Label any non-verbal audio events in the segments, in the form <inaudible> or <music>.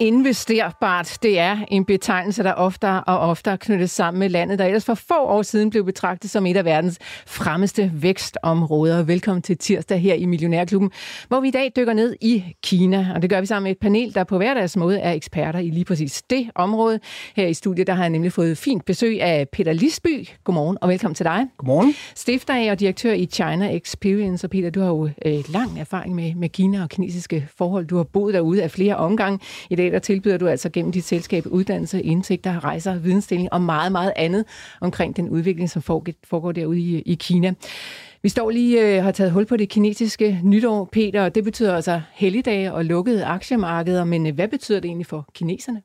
Investerbart, det er en betegnelse, der oftere og oftere knyttes sammen med landet, der ellers for få år siden blev betragtet som et af verdens fremmeste vækstområder. Velkommen til tirsdag her i Millionærklubben, hvor vi i dag dykker ned i Kina. Og det gør vi sammen med et panel, der på hverdags måde er eksperter i lige præcis det område. Her i studiet der har jeg nemlig fået fint besøg af Peter Lisby. Godmorgen og velkommen til dig. Godmorgen. Stifter af og direktør i China Experience. Og Peter, du har jo øh, lang erfaring med, med Kina og kinesiske forhold. Du har boet derude af flere omgange. I dag der tilbyder du altså gennem dit selskab uddannelse, indtægter, rejser, vidensdeling og meget, meget andet omkring den udvikling, som foregår derude i, i Kina. Vi står lige øh, har taget hul på det kinesiske nytår, Peter, og det betyder altså helligdage og lukkede aktiemarkeder, men øh, hvad betyder det egentlig for kineserne?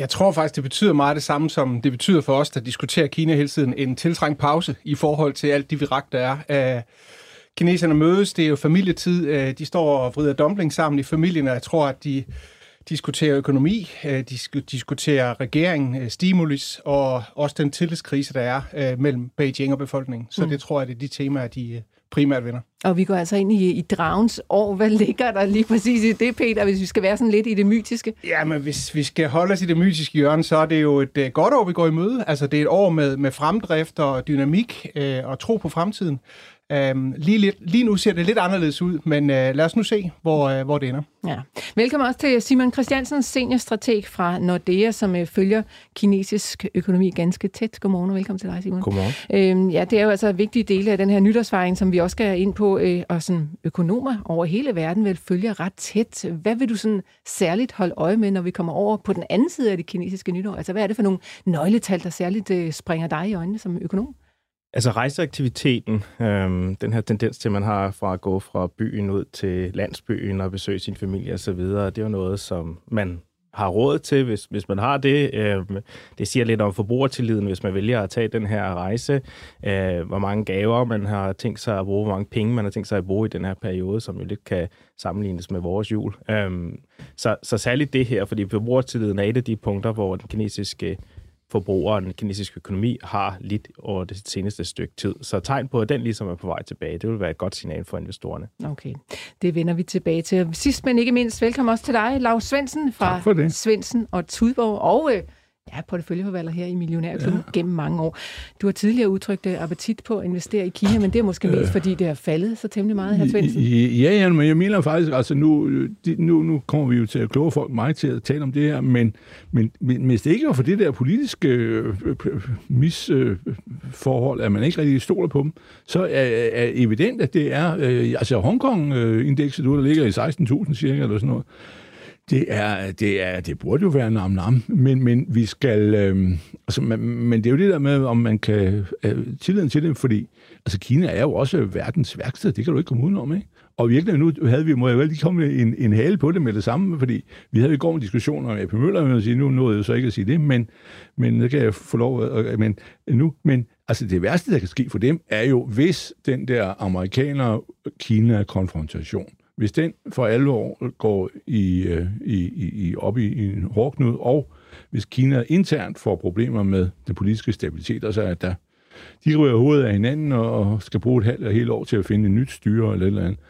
Jeg tror faktisk, det betyder meget det samme, som det betyder for os, der diskuterer Kina hele tiden. En tiltrængt pause i forhold til alt det virak, der er. Kineserne mødes, det er jo familietid. Øh, de står og vrider dumpling sammen i familien, og jeg tror, at de diskutere økonomi, øh, de diskutere regering, øh, stimulus og også den tillidskrise, der er øh, mellem Beijing og befolkningen. Så mm. det tror jeg, det er de temaer, de primært vinder. Og vi går altså ind i, i dragens år. Hvad ligger der lige præcis i det, Peter, hvis vi skal være sådan lidt i det mytiske? Ja, men hvis vi skal holde os i det mytiske hjørne, så er det jo et godt år, vi går i møde. Altså, det er et år med, med fremdrift og dynamik og tro på fremtiden. Um, lige, lidt, lige nu ser det lidt anderledes ud, men uh, lad os nu se, hvor, uh, hvor det ender. Ja. Velkommen også til Simon Christiansen, seniorstrateg fra Nordea, som uh, følger kinesisk økonomi ganske tæt. Godmorgen og velkommen til dig, Simon. Godmorgen. Uh, ja, det er jo altså en vigtig del af den her nytårsfejring, som vi også skal ind på, uh, og sådan økonomer over hele verden vil følge ret tæt. Hvad vil du sådan særligt holde øje med, når vi kommer over på den anden side af det kinesiske nytår? Altså, hvad er det for nogle nøgletal, der særligt uh, springer dig i øjnene som økonom? Altså rejseaktiviteten, øhm, den her tendens til, at man har fra at gå fra byen ud til landsbyen og besøge sin familie osv., det er jo noget, som man har råd til, hvis, hvis man har det. Øhm, det siger lidt om forbrugertilliden, hvis man vælger at tage den her rejse. Øh, hvor mange gaver man har tænkt sig at bruge, hvor mange penge man har tænkt sig at bruge i den her periode, som jo lidt kan sammenlignes med vores jul. Øhm, så, så særligt det her, fordi forbrugertilliden er et af de punkter, hvor den kinesiske øh, og den kinesiske økonomi har lidt over det seneste stykke tid. Så tegn på, at den ligesom er på vej tilbage, det vil være et godt signal for investorerne. Okay, det vender vi tilbage til. Sidst men ikke mindst, velkommen også til dig, Lars Svendsen fra Svendsen og Tudborg, og øh, Ja, porteføljeforvalter her i Millionærklubben ja. gennem mange år. Du har tidligere udtrykt øh, appetit på at investere i Kina, men det er måske mest, fordi det har faldet så temmelig meget her, Svendsen. Ja, ja, men jeg mener faktisk, altså nu, nu, nu kommer vi jo til at kloge folk mig til at tale om det her, men, men, men hvis det ikke var for det der politiske øh, misforhold, at man ikke rigtig stoler på dem, så er, er evident, at det er, øh, altså Hongkong-indekset, der ligger i 16.000 cirka, eller sådan noget, det er, det er, det burde jo være nam nam, men, men vi skal, øh, altså, men, men det er jo det der med, om man kan øh, tilliden til det, fordi altså Kina er jo også verdens værksted, det kan du ikke komme udenom, ikke? Og virkelig nu havde vi, må jeg vel lige komme en, en hale på det med det samme, fordi vi havde i går en diskussion om AP Møller, og sige, nu nåede jeg så ikke at sige det, men, men det kan jeg få lov at, men nu, men altså det værste, der kan ske for dem, er jo, hvis den der amerikaner-Kina-konfrontation, hvis den for alvor går i, øh, i, i, op i, i en hårdknud, og hvis Kina internt får problemer med den politiske stabilitet, og så er der de ryger hovedet af hinanden og skal bruge et halvt eller helt år til at finde et nyt styre eller et eller andet,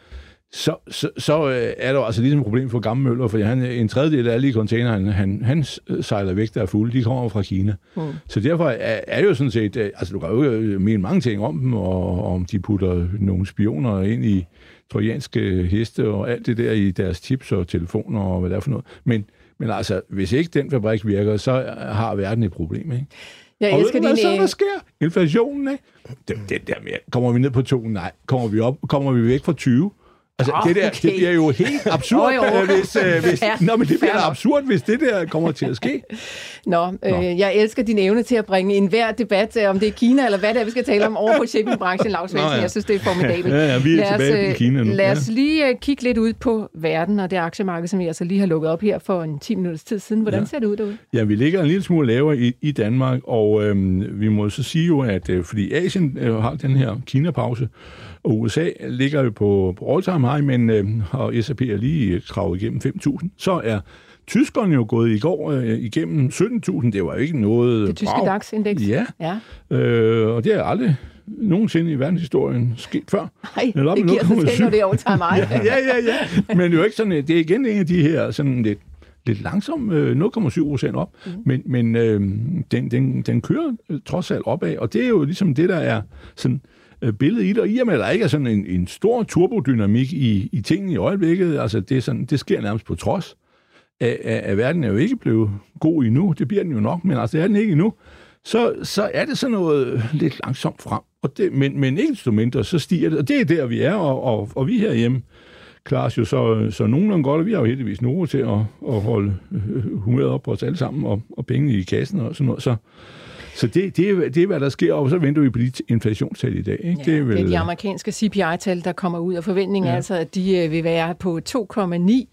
så, så, så øh, er der altså ligesom et problem for gamle møller, for han, en tredjedel af alle i containeren, han, han sejler væk, der er fulde, de kommer fra Kina. Mm. Så derfor er, er jo sådan set, øh, altså du kan jo mene mange ting om dem, og om de putter nogle spioner ind i, trojanske heste og alt det der i deres chips og telefoner og hvad det er for noget. Men, men altså, hvis ikke den fabrik virker, så har verden et problem, ikke? Jeg og elsker ved du, hvad så der sker? Inflationen, ikke? Det, det der med, kommer vi ned på to? Nej. Kommer vi op? Kommer vi væk fra 20? Altså, Oh, det der, okay. det bliver jo helt <laughs> absurd, Jo, jo. øh, hvis, øh, hvis, Ja, nå, men det bliver da absurd, hvis det der kommer til at ske. <laughs> Nå, øh, jeg elsker din evne til at bringe enhver debat, øh, om det er Kina eller hvad det er, vi skal tale om, over på <laughs> shippingbranchen, Lars. Nå, ja. Jeg synes, det er formidabelt. Ja, ja, vi er lad os, tilbage øh, i Kina nu. Lad Ja. os lige øh, kigge lidt ud på verden og det aktiemarked, som vi altså lige har lukket op her for en 10 minutters tid siden. Hvordan Ja. ser det ud derude? Ja, vi ligger en lille smule lavere i, i Danmark, og øhm, vi må så sige jo, at øh, fordi Asien øh, har den her Kina-pause, og USA ligger jo på, på all-time high, men øh, og S&P er lige kravet igennem 5.000, så er tyskerne jo gået i går øh, igennem 17.000. Det var jo ikke noget... Det tyske brav. DAX-indeks? Ja, Ja. øh, og det er aldrig nogensinde i verdenshistorien sket før. Nej, oppe det giver sig selv, 0,7. når det er over time mig. ja, ja, ja. Men det er jo ikke sådan, det er igen en af de her sådan lidt, lidt langsom, øh, 0,7 procent op, mm. men, men øh, den, den, den kører øh, trods alt opad, og det er jo ligesom det, der er sådan øh, Øh, billede i det, og i og med, at der ikke er sådan en, en stor turbodynamik i, i tingene i øjeblikket, altså det, er sådan, det sker nærmest på trods, at, at, at verden er jo ikke blevet god endnu, det bliver den jo nok, men altså det er den ikke endnu, så, så er det sådan noget lidt langsomt frem, og det, men, men ikke desto mindre, så stiger det, og det er der, vi er, og, og, og vi herhjemme, klarer os jo så, så nogenlunde godt, og vi har jo heldigvis nogen til at, at holde øh, humøret op på os alle sammen, og, og pengene i kassen og sådan noget. Så, så det, det, er, det er, hvad der sker, og så venter vi på de inflationstal i dag. Ikke? Ja, det er vel, det er de amerikanske CPI-tal, der kommer ud, og forventningen ja. er altså, at de øh, vil være på 2,9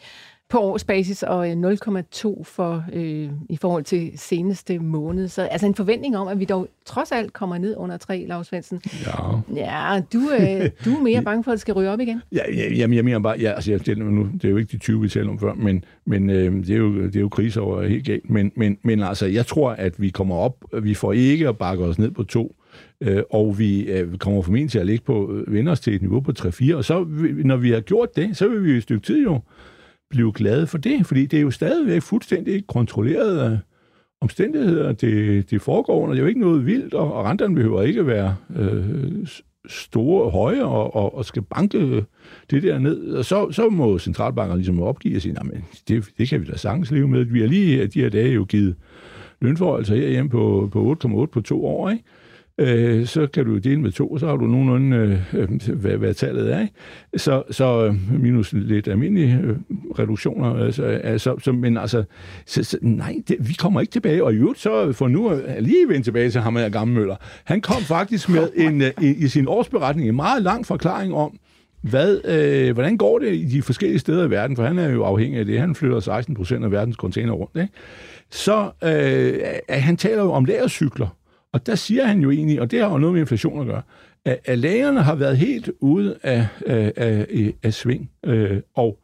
på årsbasis og øh, 0,2 for øh, i forhold til seneste måned. Så altså en forventning om, at vi dog trods alt kommer ned under 3, Lars Svendsen. ja. Ja, du, øh, du er mere <laughs> bange for, at det skal ryge op igen. Ja, ja, jamen, jeg mener bare, ja, altså, jeg, det, nu, det er jo ikke de 20, vi taler om før, men, men øh, det, er jo, det er jo kriser over helt galt. Men, men, men altså, jeg tror, at vi kommer op, vi får ikke at bakke os ned på to, øh, og vi øh, kommer formentlig til at ligge på, øh, vende os til et niveau på 3-4, og så, når vi har gjort det, så vil vi i et stykke tid jo blive glade for det, fordi det er jo stadigvæk fuldstændig kontrolleret øh, omstændigheder, det, det foregår under. Det er jo ikke noget vildt, og, og renterne behøver ikke være øh, store store, høje, og, og, og skal banke øh, det der ned. Og så, så må centralbankerne ligesom opgive og sige, nej, men det, det kan vi da sagtens leve med. Vi har lige de her dage jo givet lønforholdelser herhjemme på, på 8,8 på to år, ikke? Øh, så kan du jo dele med to, og så har du nogenlunde, øh, øh, hvad, hvad tallet er. Ikke? Så, så øh, minus lidt almindelige øh, reduktioner. Altså, altså, så, men altså, så, så, nej, det, vi kommer ikke tilbage. Og i øvrigt, så for nu at lige vende tilbage til ham her gamle Møller. Han kom faktisk med en, øh, i, i sin årsberetning en meget lang forklaring om, hvad, øh, hvordan går det i de forskellige steder i verden, for han er jo afhængig af det. Han flytter 16 procent af verdens container rundt. Ikke? Så øh, han taler jo om lagercykler, og der siger han jo egentlig, og det har jo noget med inflation at gøre, at, at lægerne har været helt ude af, af, af, af sving. Øh, og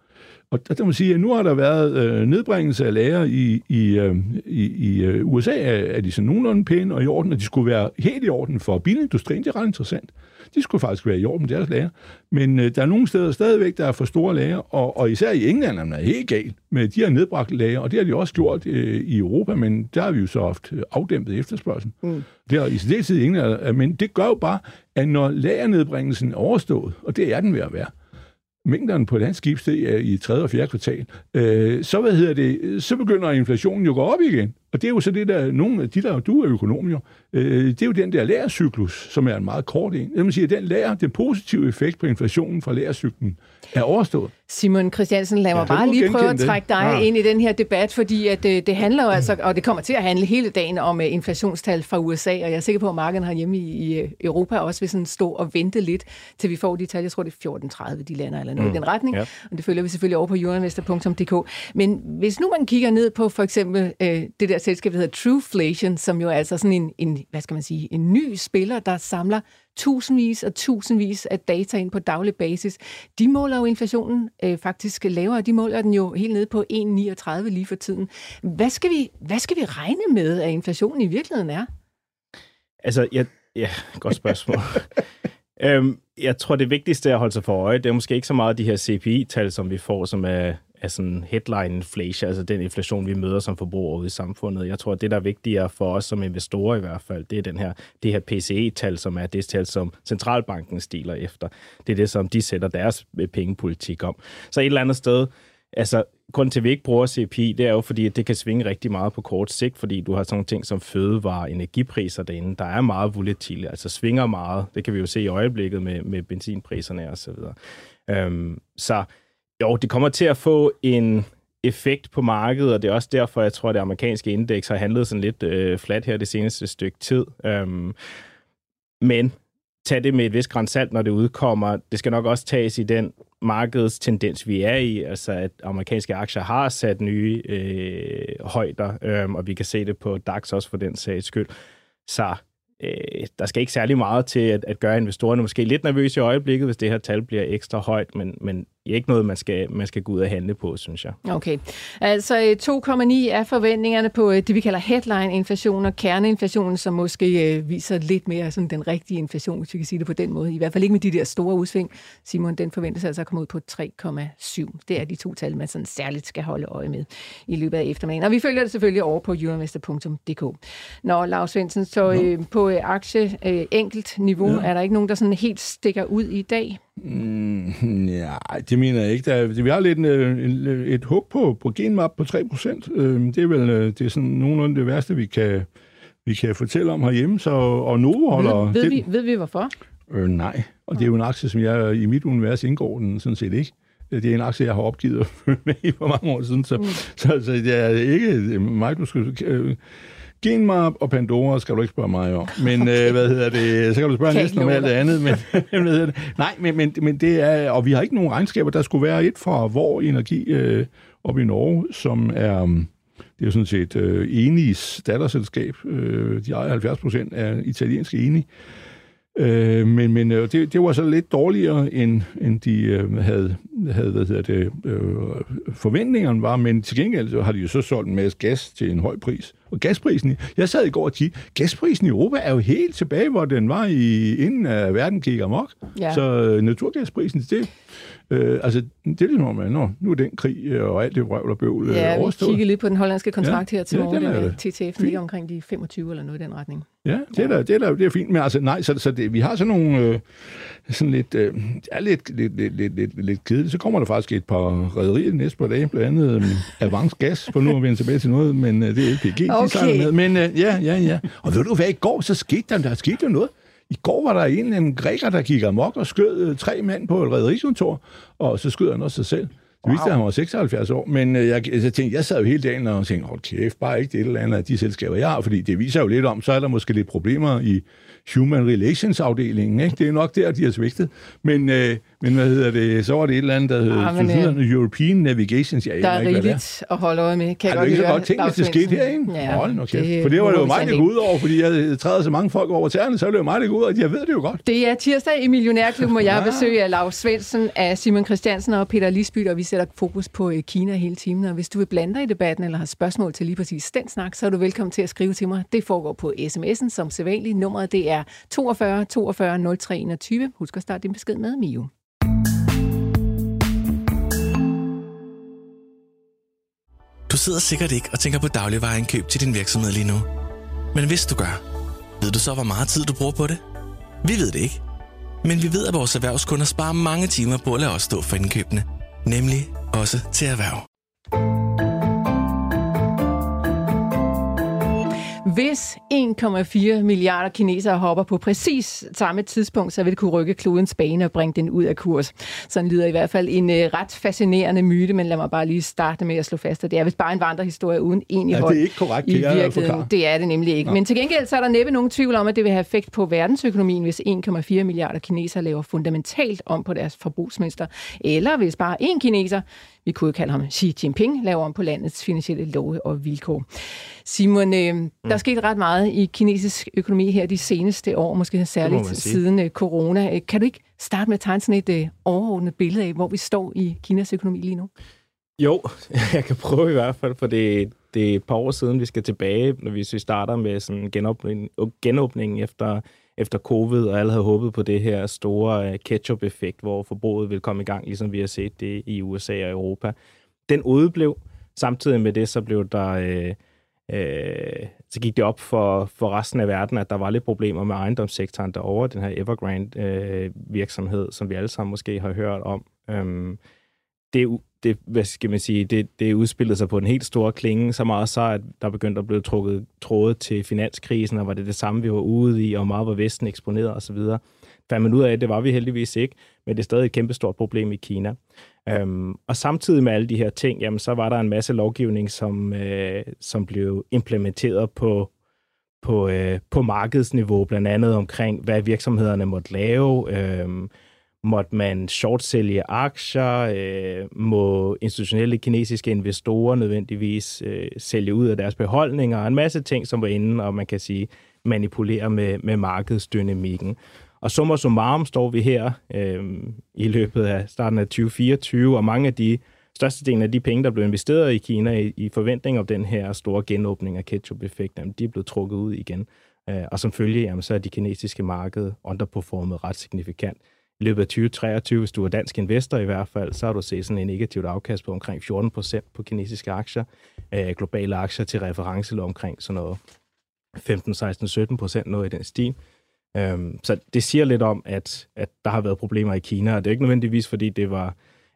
og der, der må sige, at nu har der været øh, nedbringelse af lager i, i, øh, i, i øh, USA, er, de så nogenlunde pæne og i orden, og de skulle være helt i orden for bilindustrien. Det er ret interessant. De skulle faktisk være i orden med deres lager. Men øh, der er nogle steder stadigvæk, der er for store lager, og, og især i England er man helt galt med de her nedbragte lager, og det har de også gjort øh, i Europa, men der har vi jo så haft øh, afdæmpet efterspørgsel. Mm. Det har i særdeleshed i England, øh, men det gør jo bare, at når lagernedbringelsen er overstået, og det er den ved at være, mængderne på et andet skib steg i 3. og 4. kvartal, øh, så, hvad hedder det, så begynder inflationen jo at gå op igen. Og det er jo så det der, nogle af de der, du er økonom jo, øh, det er jo den der lærercyklus, som er en meget kort en. Det vil sige, at den lærer, den positive effekt på inflationen fra lærercyklen er overstået. Simon Christiansen, lad mig Ja, bare lige prøve at trække dig Ja. ind i den her debat, fordi at, øh, det handler jo altså, og det kommer til at handle hele dagen om øh, inflationstal fra USA, og jeg er sikker på, at markedet herhjemme i, i øh, Europa også vil sådan stå og vente lidt, til vi får de tal. Jeg tror, det er 14.30, de lander eller noget mm. i den retning, Ja. og det følger vi selvfølgelig over på euroinvestor.dk. Men hvis nu man kigger ned på for eksempel øh, det der selskab, der hedder Trueflation, som jo er altså sådan en, en, hvad skal man sige, en ny spiller, der samler tusindvis og tusindvis af data ind på daglig basis. De måler jo inflationen øh, faktisk lavere. De måler den jo helt ned på 1,39 lige for tiden. Hvad skal, vi, hvad skal vi regne med, at inflationen i virkeligheden er? Altså, jeg, ja, godt spørgsmål. <laughs> øhm, jeg tror, det vigtigste at holde sig for øje, det er måske ikke så meget de her CPI-tal, som vi får, som er, af sådan headline inflation, altså den inflation, vi møder som forbrugere ude i samfundet. Jeg tror, at det, der er vigtigere for os som investorer i hvert fald, det er den her, det her PCE-tal, som er det tal, som centralbanken stiler efter. Det er det, som de sætter deres øh, pengepolitik om. Så et eller andet sted, altså, grunden til, at vi ikke bruger CPI, det er jo fordi, at det kan svinge rigtig meget på kort sigt, fordi du har sådan nogle ting som fødevare, energipriser derinde, der er meget volatile, altså svinger meget. Det kan vi jo se i øjeblikket med, med benzinpriserne og så videre. Øhm, så jo, det kommer til at få en effekt på markedet, og det er også derfor, jeg tror, at det amerikanske indeks har handlet sådan lidt øh, flat her det seneste stykke tid. Øhm, men tag det med et vis grænsalt, når det udkommer. Det skal nok også tages i den markedstendens, vi er i, altså at amerikanske aktier har sat nye øh, højder, øh, og vi kan se det på DAX også for den sags skyld. Så øh, der skal ikke særlig meget til at, at gøre investorerne måske lidt nervøse i øjeblikket, hvis det her tal bliver ekstra højt, men, men ikke noget, man skal, man skal gå ud og handle på, synes jeg. Okay. Altså 2,9 er forventningerne på øh, det, vi kalder headline-inflation og kerneinflationen, som måske øh, viser lidt mere sådan den rigtige inflation, hvis vi kan sige det på den måde. I hvert fald ikke med de der store udsving. Simon, den forventes altså at komme ud på 3,7. Det er de to tal, man sådan særligt skal holde øje med i løbet af eftermiddagen. Og vi følger det selvfølgelig over på euroinvestor.dk. Når Lars Svendsen, så øh, på øh, aktie øh, enkelt niveau, ja. er der ikke nogen, der sådan helt stikker ud i dag? Mm, <laughs> ja, det mener jeg ikke. Der, vi har lidt en, en, et håb på, på genmap på 3%. Øh, det er vel øh, det er sådan nogenlunde det værste, vi kan, vi kan fortælle om herhjemme. Så, og Novo holder... Ved, ved, det, vi, ved vi hvorfor? Øh, nej, og det er jo en aktie, som jeg i mit univers indgår den sådan set ikke. Det er en aktie, jeg har opgivet med i for mange år siden, så, mm. så, så, så det er ikke mig, du skal... Øh, Genmap og Pandora skal du ikke spørge mig om. Men okay. øh, hvad hedder det? Så kan du spørge <laughs> kan næsten om alt det andet. Men, <laughs> <laughs> det? Nej, men, men, men det er... Og vi har ikke nogen regnskaber. Der skulle være et fra Vor Energi øh, op i Norge, som er... Um, det er jo sådan set øh, Enis datterselskab. Øh, de ejer 70 procent af italienske Eni. Øh, men men øh, det, det var så lidt dårligere, end, end de øh, havde, havde hvad hedder det, øh, forventningerne var, men til gengæld så har de jo så solgt en masse gas til en høj pris. Og gasprisen, jeg sad i går og kiggede, gasprisen i Europa er jo helt tilbage, hvor den var i, inden af verden gik amok. Ja. Så øh, naturgasprisen, det, Øh, altså, det er ligesom, at nå, nu er den krig øh, og alt det vrøvl og bøvl øh, ja, overstået. Ja, vi kigger lidt på den hollandske kontrakt ja, her til ja, morgen. Den er, TTF ligger omkring de 25 eller noget i den retning. Ja, det er, ja. Da, det er, da, det er fint. Men altså, nej, så, så det, vi har sådan nogle... Øh, sådan lidt, øh, er lidt, lidt, lidt, lidt, lidt, lidt kedeligt. Så kommer der faktisk et par rædderier næste par dage, blandt andet øh, Avance Gas, for nu at vende tilbage til noget, men øh, det er LPG, okay. de med. Men øh, ja, ja, ja. Og ved du hvad, i går så skete der, der skete jo noget. I går var der en anden græker, der gik amok og skød øh, tre mænd på et rædderikontor, og så skød han også sig selv. Det viste, wow. at han var 76 år, men øh, jeg, jeg, tænkte, jeg sad jo hele dagen og tænkte, hold kæft, bare ikke det eller andet af de selskaber, jeg har, fordi det viser jo lidt om, så er der måske lidt problemer i Human Relations-afdelingen. Ikke? Det er nok der, de har svigtet. Men, øh, men hvad hedder det? Så var det et eller andet, der hed ah, men, øh, European Navigations. Jeg der er ikke, rigeligt at holde øje med. Kan jeg godt, godt tænke, hvis det skete her, ikke? Ja, Hold nu det, For det var det jo mig, det går ud over, fordi jeg træder så mange folk over tæerne, så er det jo mig, det går ud over. Jeg ved det jo godt. Det er tirsdag i Millionærklubben, og jeg har besøg af Lars Svendsen, af Simon Christiansen og Peter Lisby, og vi sætter fokus på øh, Kina hele timen. Og hvis du vil blande dig i debatten, eller har spørgsmål til lige præcis den snak, så er du velkommen til at skrive til mig. Det foregår på sms'en som sædvanligt. Nummeret det er 42 42 03 21. Husk at starte din besked med Mio. Sidder sikkert ikke og tænker på dagligvareindkøb til din virksomhed lige nu. Men hvis du gør, ved du så, hvor meget tid du bruger på det? Vi ved det ikke. Men vi ved, at vores erhvervskunder sparer mange timer på at lade os stå for indkøbene. Nemlig også til erhverv. Hvis 1,4 milliarder kinesere hopper på præcis samme tidspunkt, så vil det kunne rykke klodens bane og bringe den ud af kurs. Sådan lyder i hvert fald en uh, ret fascinerende myte, men lad mig bare lige starte med at slå fast, at det er vist bare en vandrehistorie uden egentlig hold. Ja, det er ikke korrekt, i virkeligheden. Det er det nemlig ikke. Nå. Men til gengæld så er der næppe nogen tvivl om, at det vil have effekt på verdensøkonomien, hvis 1,4 milliarder kinesere laver fundamentalt om på deres forbrugsmønster. Eller hvis bare én kineser vi kunne kalde ham Xi Jinping, laver om på landets finansielle love og vilkår. Simon, øh, mm. der er sket ret meget i kinesisk økonomi her de seneste år, måske særligt siden øh, corona. Øh, kan du ikke starte med at tegne sådan et øh, overordnet billede af, hvor vi står i Kinas økonomi lige nu? Jo, <laughs> jeg kan prøve i hvert fald, for det, det er et par år siden, vi skal tilbage, når vi starter med sådan genåbning, genåbningen efter efter covid, og alle havde håbet på det her store øh, ketchup-effekt, hvor forbruget ville komme i gang, ligesom vi har set det i USA og Europa. Den udeblev. Samtidig med det, så blev der... Øh, øh, så gik det op for, for resten af verden, at der var lidt problemer med ejendomssektoren derovre, den her Evergrande øh, virksomhed, som vi alle sammen måske har hørt om. Øhm, det, det, hvad skal man sige, det, det udspillede sig på en helt stor klinge, så meget så, at der begyndte at blive trukket tråde til finanskrisen, og var det det samme, vi var ude i, og meget var Vesten eksponeret osv. fandt man ud af, at det var vi heldigvis ikke, men det er stadig et kæmpestort problem i Kina. Øhm, og samtidig med alle de her ting, jamen, så var der en masse lovgivning, som, øh, som blev implementeret på, på, øh, på markedsniveau, blandt andet omkring, hvad virksomhederne måtte lave. Øh, måtte man short sælge aktier? Øh, må institutionelle kinesiske investorer nødvendigvis øh, sælge ud af deres beholdninger? En masse ting, som var inde, og man kan sige, manipulere med, med markedsdynamikken. Og summa summarum står vi her øh, i løbet af starten af 2024, og mange af de størstedelen af de penge, der blev investeret i Kina i, i forventning om den her store genåbning af ketchup-effekten, de er blevet trukket ud igen. Øh, og som følge, jamen, så er de kinesiske marked underperformet ret signifikant. I løbet af 2023, hvis du er dansk investor i hvert fald, så har du set sådan en negativt afkast på omkring 14 procent på kinesiske aktier. Øh, globale aktier til referencelov omkring sådan noget 15, 16, 17 procent, noget i den stil. Øhm, så det siger lidt om, at, at der har været problemer i Kina, og det er ikke nødvendigvis, fordi det var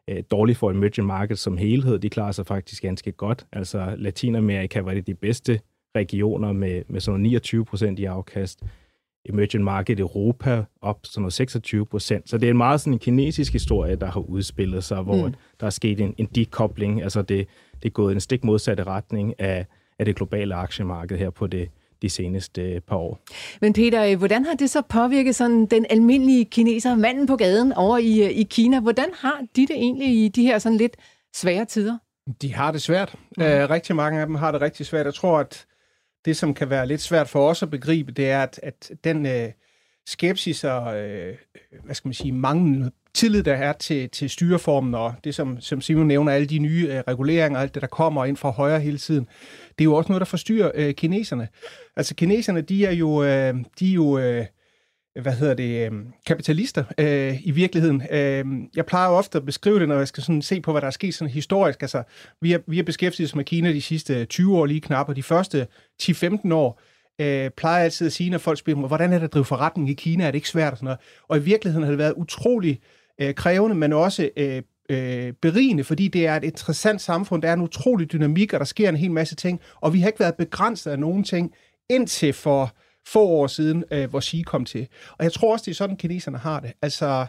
øh, dårligt for emerging markets som helhed. De klarer sig faktisk ganske godt. Altså Latinamerika var det de bedste regioner med, med sådan 29 procent i afkast. Emerging market Europa op sådan noget 26 procent. Så det er en meget sådan en kinesisk historie, der har udspillet sig, hvor mm. der er sket en, en dekobling. Altså det, det er gået en stik modsatte retning af, af det globale aktiemarked her på det, de seneste øh, par år. Men Peter, øh, hvordan har det så påvirket sådan den almindelige kineser, manden på gaden over i, øh, i Kina? Hvordan har de det egentlig i de her sådan lidt svære tider? De har det svært. Mm. Uh, rigtig mange af dem har det rigtig svært. Jeg tror, at det, som kan være lidt svært for os at begribe, det er, at, at den øh, skepsis og, øh, hvad skal man sige, manglende tillid, der er til, til styreformen, og det, som, som Simon nævner, alle de nye øh, reguleringer, alt det, der kommer ind fra højre hele tiden, det er jo også noget, der forstyrrer øh, kineserne. Altså, kineserne, de er jo, øh, de er jo øh, hvad hedder det, øhm, kapitalister øh, i virkeligheden. Øh, jeg plejer jo ofte at beskrive det, når jeg skal sådan se på, hvad der er sket sådan historisk. Altså, vi har, vi har beskæftiget os med Kina de sidste 20 år lige knap, og de første 10-15 år, øh, plejer altid at sige, når folk spørger mig, hvordan er det at drive forretning i Kina? Er det ikke svært? Og, sådan noget. og i virkeligheden har det været utrolig øh, krævende, men også øh, øh, berigende, fordi det er et interessant samfund. Der er en utrolig dynamik, og der sker en hel masse ting, og vi har ikke været begrænset af nogen ting indtil for få år siden, øh, hvor Xi kom til. Og jeg tror også, det er sådan, kineserne har det. Altså,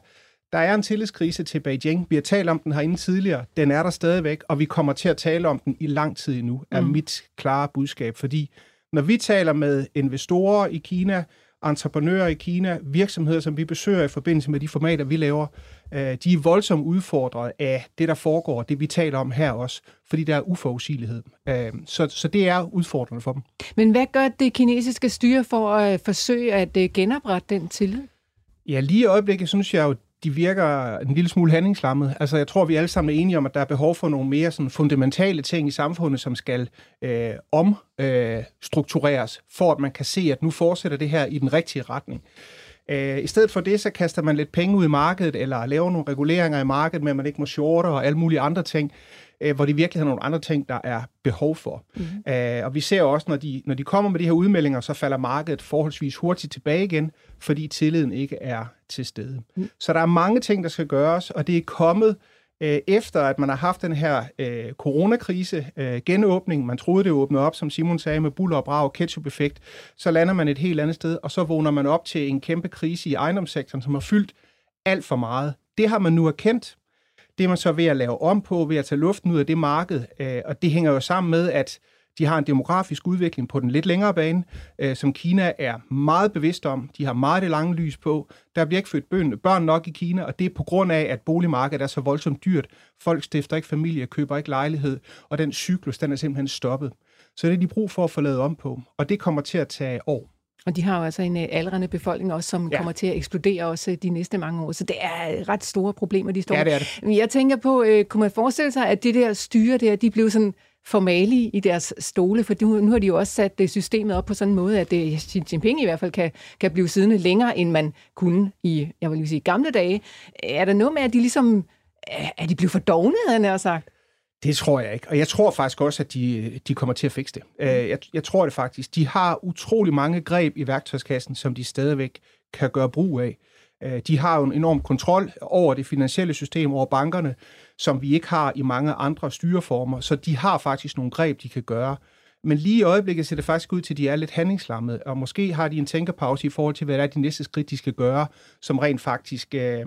der er en tillidskrise til Beijing. Vi har talt om den herinde tidligere. Den er der stadigvæk, og vi kommer til at tale om den i lang tid endnu, er mm. mit klare budskab. Fordi når vi taler med investorer i Kina, entreprenører i Kina, virksomheder, som vi besøger i forbindelse med de formater, vi laver, øh, de er voldsomt udfordret af det, der foregår, det vi taler om her også, fordi der er uforudsigelighed. Øh, så, så det er udfordrende for dem. Men hvad gør det kinesiske styre for at forsøge at øh, genoprette den tillid? Ja, lige i øjeblikket synes jeg jo, de virker en lille smule handlingslammet. Altså, jeg tror, vi alle sammen er enige om, at der er behov for nogle mere sådan, fundamentale ting i samfundet, som skal øh, omstruktureres, øh, for at man kan se, at nu fortsætter det her i den rigtige retning. Øh, I stedet for det, så kaster man lidt penge ud i markedet, eller laver nogle reguleringer i markedet med, at man ikke må shorte og alle mulige andre ting øh, hvor det virkelig er nogle andre ting, der er behov for. Mm. Øh, og vi ser også, når de, når de kommer med de her udmeldinger, så falder markedet forholdsvis hurtigt tilbage igen, fordi tilliden ikke er til stede. Mm. Så der er mange ting, der skal gøres, og det er kommet øh, efter, at man har haft den her øh, coronakrise, øh, genåbning, man troede, det åbnede op, som Simon sagde, med buller og brag, ketchup-effekt, så lander man et helt andet sted, og så vågner man op til en kæmpe krise i ejendomssektoren, som har fyldt alt for meget. Det har man nu erkendt, det er man så ved at lave om på, ved at tage luften ud af det marked, øh, og det hænger jo sammen med, at de har en demografisk udvikling på den lidt længere bane, øh, som Kina er meget bevidst om. De har meget det lange lys på. Der bliver ikke født børn, børn nok i Kina, og det er på grund af, at boligmarkedet er så voldsomt dyrt. Folk stifter ikke familie, køber ikke lejlighed, og den cyklus, den er simpelthen stoppet. Så det er de brug for at få lavet om på, og det kommer til at tage år. Og de har jo altså en øh, aldrende befolkning også, som ja. kommer til at eksplodere også øh, de næste mange år. Så det er ret store problemer, de står Ja, det er det. Men jeg tænker på, øh, kunne man forestille sig, at det der styre der, de blev sådan formale i deres stole, for nu, nu har de jo også sat det systemet op på sådan en måde, at det, Xi Jinping i hvert fald kan, kan blive siddende længere, end man kunne i, jeg vil sige, gamle dage. Er der noget med, at de ligesom, er de blevet for dogne, havde jeg sagt? Det tror jeg ikke. Og jeg tror faktisk også, at de, de kommer til at fikse det. Mm. Jeg, jeg tror det faktisk. De har utrolig mange greb i værktøjskassen, som de stadigvæk kan gøre brug af. Øh, de har jo en enorm kontrol over det finansielle system, over bankerne, som vi ikke har i mange andre styreformer. Så de har faktisk nogle greb, de kan gøre. Men lige i øjeblikket ser det faktisk ud til, at de er lidt handlingslammede, og måske har de en tænkerpause i forhold til, hvad der er de næste skridt, de skal gøre, som rent faktisk øh,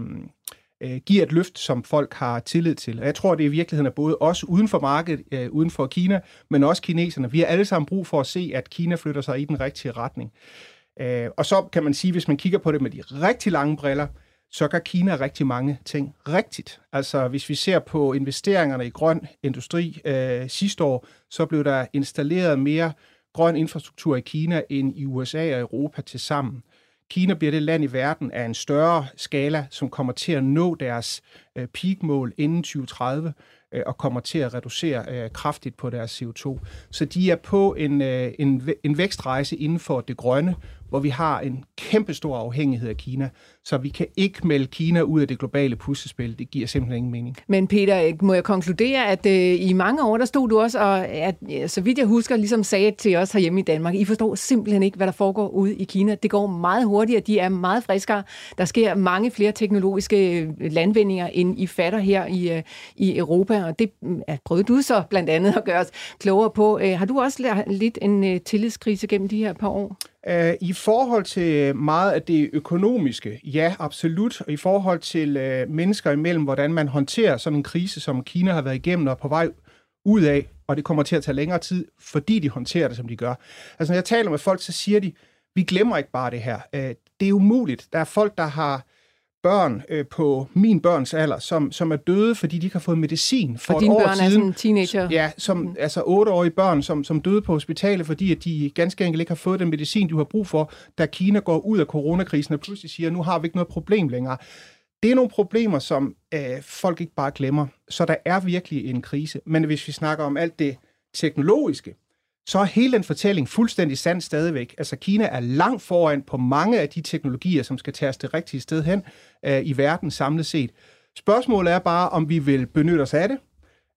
øh, giver et løft, som folk har tillid til. Og jeg tror, det i virkeligheden er både os uden for markedet, øh, uden for Kina, men også kineserne. Vi har alle sammen brug for at se, at Kina flytter sig i den rigtige retning. Øh, og så kan man sige, hvis man kigger på det med de rigtig lange briller, så gør Kina rigtig mange ting rigtigt. Altså hvis vi ser på investeringerne i grøn industri øh, sidste år, så blev der installeret mere grøn infrastruktur i Kina end i USA og Europa til sammen. Kina bliver det land i verden af en større skala, som kommer til at nå deres øh, peakmål inden 2030 øh, og kommer til at reducere øh, kraftigt på deres CO2. Så de er på en, en, en vækstrejse inden for det grønne, hvor vi har en kæmpe stor afhængighed af Kina. Så vi kan ikke melde Kina ud af det globale puslespil. Det giver simpelthen ingen mening. Men Peter, må jeg konkludere, at øh, i mange år, der stod du også, og at, så vidt jeg husker, ligesom sagde til os herhjemme i Danmark, I forstår simpelthen ikke, hvad der foregår ude i Kina. Det går meget hurtigere, de er meget friskere. Der sker mange flere teknologiske øh, landvindinger, end I fatter her i, øh, i Europa, og det mm, ja, prøvede du så blandt andet at gøre os klogere på. Øh, har du også lidt en øh, tillidskrise gennem de her par år? Uh, I forhold til meget af det økonomiske, ja, absolut. Og i forhold til uh, mennesker imellem, hvordan man håndterer sådan en krise, som Kina har været igennem og på vej ud af, og det kommer til at tage længere tid, fordi de håndterer det, som de gør. Altså, når jeg taler med folk, så siger de, vi glemmer ikke bare det her. Uh, det er umuligt. Der er folk, der har børn øh, på min børns alder, som, som er døde, fordi de ikke har fået medicin for, for et år børn siden. er sådan teenager? Ja, som, mm. altså otteårige børn, som, som døde på hospitalet, fordi at de ganske enkelt ikke har fået den medicin, de har brug for, da Kina går ud af coronakrisen og pludselig siger, nu har vi ikke noget problem længere. Det er nogle problemer, som øh, folk ikke bare glemmer. Så der er virkelig en krise. Men hvis vi snakker om alt det teknologiske, så er hele den fortælling fuldstændig sand stadigvæk. Altså Kina er langt foran på mange af de teknologier, som skal tages det rigtige sted hen øh, i verden samlet set. Spørgsmålet er bare, om vi vil benytte os af det.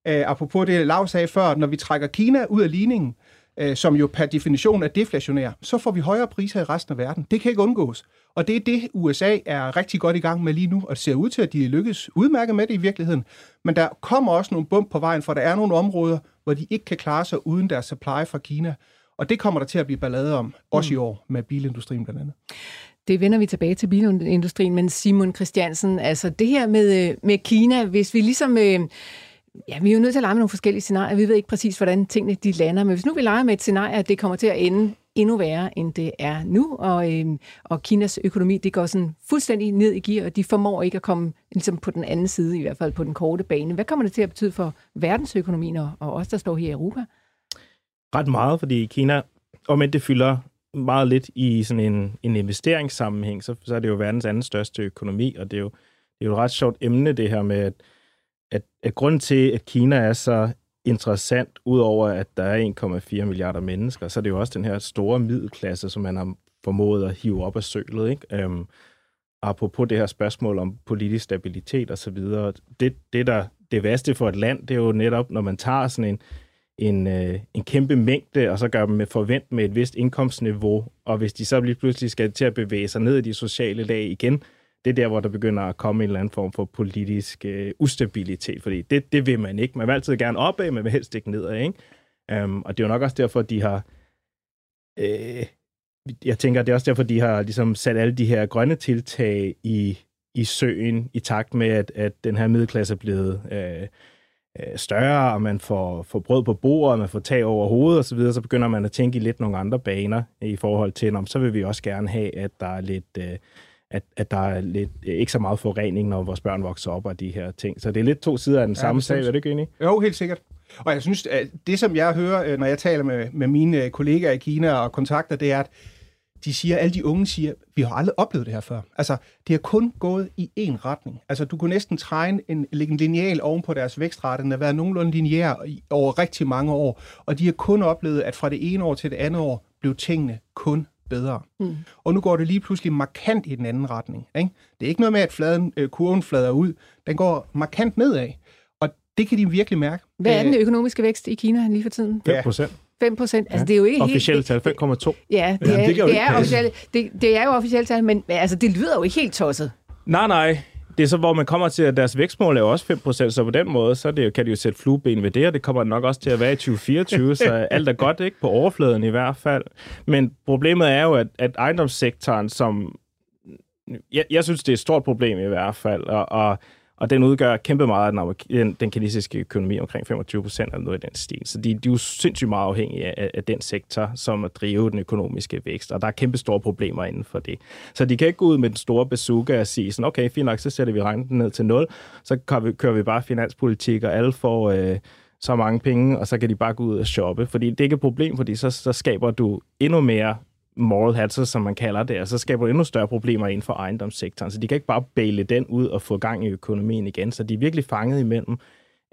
Øh, apropos det, Lav sagde før, når vi trækker Kina ud af ligningen, øh, som jo per definition er deflationær, så får vi højere priser i resten af verden. Det kan ikke undgås. Og det er det, USA er rigtig godt i gang med lige nu, og det ser ud til, at de lykkes udmærket med det i virkeligheden. Men der kommer også nogle bump på vejen, for der er nogle områder, hvor de ikke kan klare sig uden deres supply fra Kina. Og det kommer der til at blive ballade om, også mm. i år, med bilindustrien blandt andet. Det vender vi tilbage til bilindustrien, men Simon Christiansen, altså det her med, øh, med Kina, hvis vi ligesom... Øh, ja, vi er jo nødt til at lege med nogle forskellige scenarier. Vi ved ikke præcis, hvordan tingene de lander, men hvis nu vi leger med et scenarie, at det kommer til at ende endnu værre, end det er nu, og, øh, og Kinas økonomi, det går sådan fuldstændig ned i gear, og de formår ikke at komme ligesom på den anden side, i hvert fald på den korte bane. Hvad kommer det til at betyde for verdensøkonomien og, og os, der står her i Europa? Ret meget, fordi Kina, om det fylder meget lidt i sådan en, en investeringssammenhæng, så, så er det jo verdens anden største økonomi, og det er jo, det er jo et ret sjovt emne, det her med, at, at, at grunden til, at Kina er så interessant, udover at der er 1,4 milliarder mennesker, så er det jo også den her store middelklasse, som man har formået at hive op af sølet. Ikke? Øhm, apropos det her spørgsmål om politisk stabilitet og så videre, det, det der det værste for et land, det er jo netop, når man tager sådan en, en, øh, en kæmpe mængde, og så gør dem med forvent med et vist indkomstniveau, og hvis de så lige pludselig skal til at bevæge sig ned i de sociale lag igen, det er der, hvor der begynder at komme en eller anden form for politisk øh, ustabilitet, fordi det, det vil man ikke. Man vil altid gerne opad, men vil helst ikke nedad, ikke? Um, og det er jo nok også derfor, de har... Øh, jeg tænker, det er også derfor, de har ligesom sat alle de her grønne tiltag i, i søen, i takt med, at, at den her middelklasse er blevet øh, øh større, og man får, får brød på bordet, og man får tag over hovedet osv., så, videre, så begynder man at tænke i lidt nogle andre baner i forhold til, om så vil vi også gerne have, at der er lidt... Øh, at, at der er lidt, ikke så meget forurening, når vores børn vokser op og de her ting. Så det er lidt to sider af den ja, samme sag, er det ikke enig? Jo, helt sikkert. Og jeg synes, at det som jeg hører, øh, når jeg taler med, med mine kollegaer i Kina og kontakter, det er, at de siger, alle de unge siger, vi har aldrig oplevet det her før. Altså, det er kun gået i én retning. Altså, du kunne næsten træne en, en lineal oven på deres vækstrate, den har været nogenlunde lineær over rigtig mange år, og de har kun oplevet, at fra det ene år til det andet år, blev tingene kun bedre. Mm. Og nu går det lige pludselig markant i den anden retning. Ikke? Det er ikke noget med, at fladen, øh, kurven flader ud. Den går markant nedad. Og det kan de virkelig mærke. Hvad er den økonomiske vækst i Kina lige for tiden? 5 procent. 5 procent. Altså, ja. det er jo ikke Officielle tal, 5,2. Ja, det, ja, er, det, det, er officielle, det, det er jo officielle tal, men altså, det lyder jo ikke helt tosset. Nej, nej. Det er så, hvor man kommer til, at deres vækstmål er jo også 5%, så på den måde, så det, kan de jo sætte flueben ved det, og det kommer nok også til at være i 2024, så <laughs> alt er godt, ikke? På overfladen i hvert fald. Men problemet er jo, at, at ejendomssektoren, som... Jeg, jeg synes, det er et stort problem i hvert fald, og, og og den udgør kæmpe meget af den, øh, den kinesiske økonomi, omkring 25 procent eller noget i den stil. Så de, de er jo sindssygt meget afhængige af, af den sektor, som at drive den økonomiske vækst, og der er kæmpe store problemer inden for det. Så de kan ikke gå ud med den store bazooka og sige sådan, okay, fint nok, så sætter vi renten ned til 0, så kører vi, kører vi bare finanspolitik, og alle får... Øh, så mange penge, og så kan de bare gå ud og shoppe. Fordi det er ikke et problem, fordi så, så skaber du endnu mere moral hazard, som man kalder det, og så skaber det endnu større problemer inden for ejendomssektoren. Så de kan ikke bare bæle den ud og få gang i økonomien igen. Så de er virkelig fanget imellem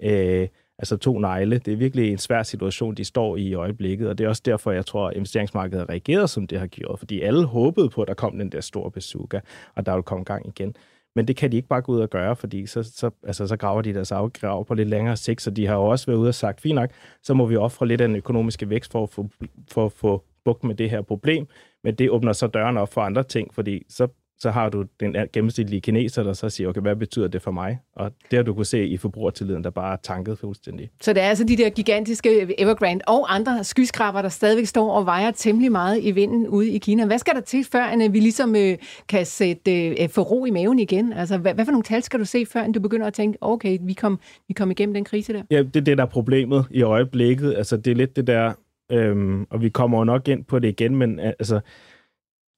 øh, altså to negle. Det er virkelig en svær situation, de står i i øjeblikket, og det er også derfor, jeg tror, at investeringsmarkedet har reageret, som det har gjort, fordi alle håbede på, at der kom den der store bazooka, og der ville komme gang igen. Men det kan de ikke bare gå ud og gøre, fordi så, så, altså, så graver de deres afgrav på lidt længere sigt, så de har jo også været ude og sagt, fint nok, så må vi ofre lidt af den økonomiske vækst for at få, for at få bukt med det her problem, men det åbner så døren op for andre ting, fordi så, så har du den gennemsnitlige kineser, der så siger, okay, hvad betyder det for mig? Og det har du kunne se i forbrugertilliden, der bare er tanket fuldstændig. Så det er altså de der gigantiske Evergrande og andre skyskraber, der stadigvæk står og vejer temmelig meget i vinden ude i Kina. Hvad skal der til, før vi ligesom øh, kan sætte øh, for ro i maven igen? Altså, hvad, hvad for nogle tal skal du se, før du begynder at tænke, okay, vi kom, vi kom igennem den krise der? Ja, det er det, der er problemet i øjeblikket. Altså, det er lidt det der Øhm, og vi kommer jo nok ind på det igen, men altså,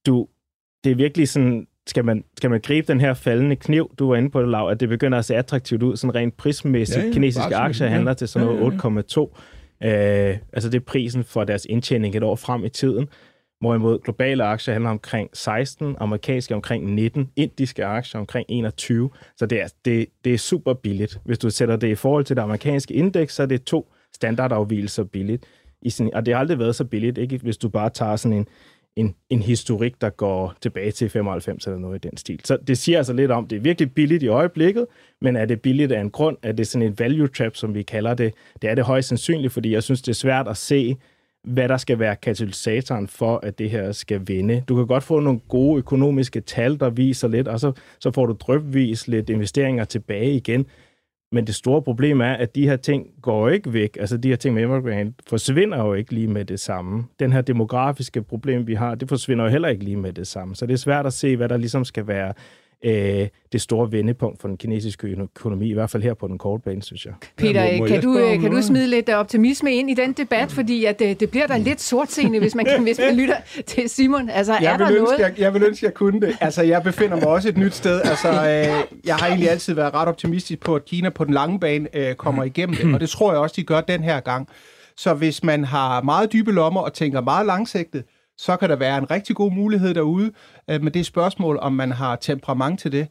du, det er virkelig sådan, skal man, skal man gribe den her faldende kniv, du var inde på det, Lav, at det begynder at se attraktivt ud, sådan rent prismæssigt. Ja, ja, Kinesiske aktier handler ja. til sådan noget ja, ja. 8,2. Øh, altså det er prisen for deres indtjening et år frem i tiden. Hvorimod globale aktier handler omkring 16, amerikanske omkring 19, indiske aktier omkring 21. Så det er, det, det er super billigt. Hvis du sætter det i forhold til det amerikanske indeks, så er det to standardafvielser billigt i sådan, og det har aldrig været så billigt, ikke? hvis du bare tager sådan en, en, en historik, der går tilbage til 95 eller noget i den stil. Så det siger altså lidt om, det er virkelig billigt i øjeblikket, men er det billigt af en grund? Er det sådan en value trap, som vi kalder det? Det er det højst sandsynligt, fordi jeg synes, det er svært at se, hvad der skal være katalysatoren for, at det her skal vinde. Du kan godt få nogle gode økonomiske tal, der viser lidt, og så, så får du drøbvis lidt investeringer tilbage igen. Men det store problem er, at de her ting går ikke væk. Altså de her ting med immigrant forsvinder jo ikke lige med det samme. Den her demografiske problem, vi har, det forsvinder jo heller ikke lige med det samme. Så det er svært at se, hvad der ligesom skal være øh, det store vendepunkt for den kinesiske økonomi, i hvert fald her på den korte bane, synes jeg. Peter, ja, må, må kan, du, kan du smide lidt optimisme ind i den debat, fordi at, det, øh, det bliver da lidt sortseende, hvis man, hvis man lytter til Simon. Altså, jeg er der ønske, noget? Jeg, jeg vil ønske, jeg kunne det. Altså, jeg befinder mig også et nyt sted. Altså, øh, jeg har egentlig altid været ret optimistisk på, at Kina på den lange bane øh, kommer igennem det, og det tror jeg også, de gør den her gang. Så hvis man har meget dybe lommer og tænker meget langsigtet, så kan der være en rigtig god mulighed derude, øh, men det er spørgsmål, om man har temperament til det.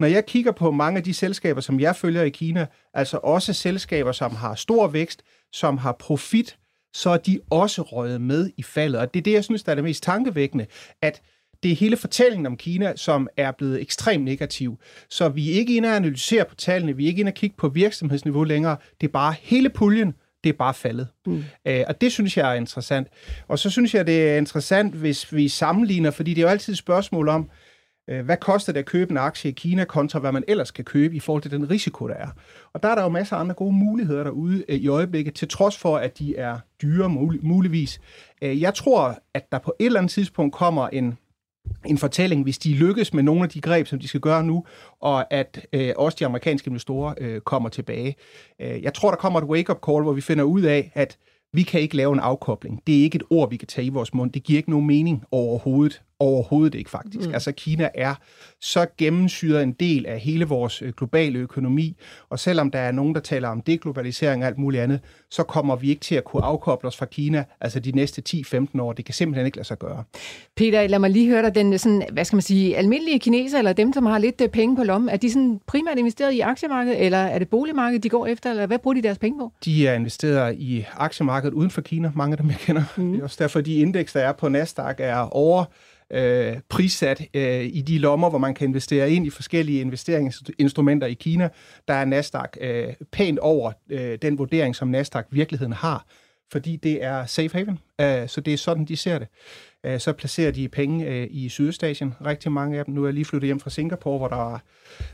Når jeg kigger på mange af de selskaber, som jeg følger i Kina, altså også selskaber, som har stor vækst, som har profit, så er de også røget med i faldet. Og det er det, jeg synes, der er det mest tankevækkende, at det er hele fortællingen om Kina, som er blevet ekstremt negativ. Så vi er ikke inde og analysere på tallene, vi er ikke inde og kigge på virksomhedsniveau længere. Det er bare hele puljen, det er bare faldet. Mm. Øh, og det synes jeg er interessant. Og så synes jeg, det er interessant, hvis vi sammenligner, fordi det er jo altid et spørgsmål om, øh, hvad koster det at købe en aktie i Kina kontra hvad man ellers kan købe i forhold til den risiko, der er. Og der er der jo masser af andre gode muligheder derude øh, i øjeblikket, til trods for, at de er dyre muligvis. Øh, jeg tror, at der på et eller andet tidspunkt kommer en en fortælling, hvis de lykkes med nogle af de greb, som de skal gøre nu, og at øh, også de amerikanske investorer øh, kommer tilbage. Øh, jeg tror, der kommer et wake-up call, hvor vi finder ud af, at vi kan ikke lave en afkobling. Det er ikke et ord, vi kan tage i vores mund. Det giver ikke nogen mening overhovedet. Overhovedet ikke, faktisk. Mm. Altså, Kina er så gennemsyret en del af hele vores øh, globale økonomi, og selvom der er nogen, der taler om deglobalisering og alt muligt andet, så kommer vi ikke til at kunne afkoble os fra Kina, altså de næste 10-15 år. Det kan simpelthen ikke lade sig gøre. Peter, lad mig lige høre dig. Den sådan, hvad skal man sige, almindelige kineser, eller dem, som har lidt øh, penge på lommen, er de sådan primært investeret i aktiemarkedet, eller er det boligmarkedet, de går efter, eller hvad bruger de deres penge på? De er investeret i aktiemarkedet uden for Kina, mange af dem, jeg kender. Mm. Det er også derfor, de indeks, der er på Nasdaq, er over øh, prissat øh, i de lommer, hvor man kan investere ind i forskellige investeringsinstrumenter i Kina. Der er Nasdaq øh, pænt over øh, den vurdering, som Nasdaq virkeligheden har, fordi det er safe haven. Øh, så det er sådan, de ser det. Øh, så placerer de penge øh, i Sydøstasien, rigtig mange af dem. Nu er jeg lige flyttet hjem fra Singapore, hvor der er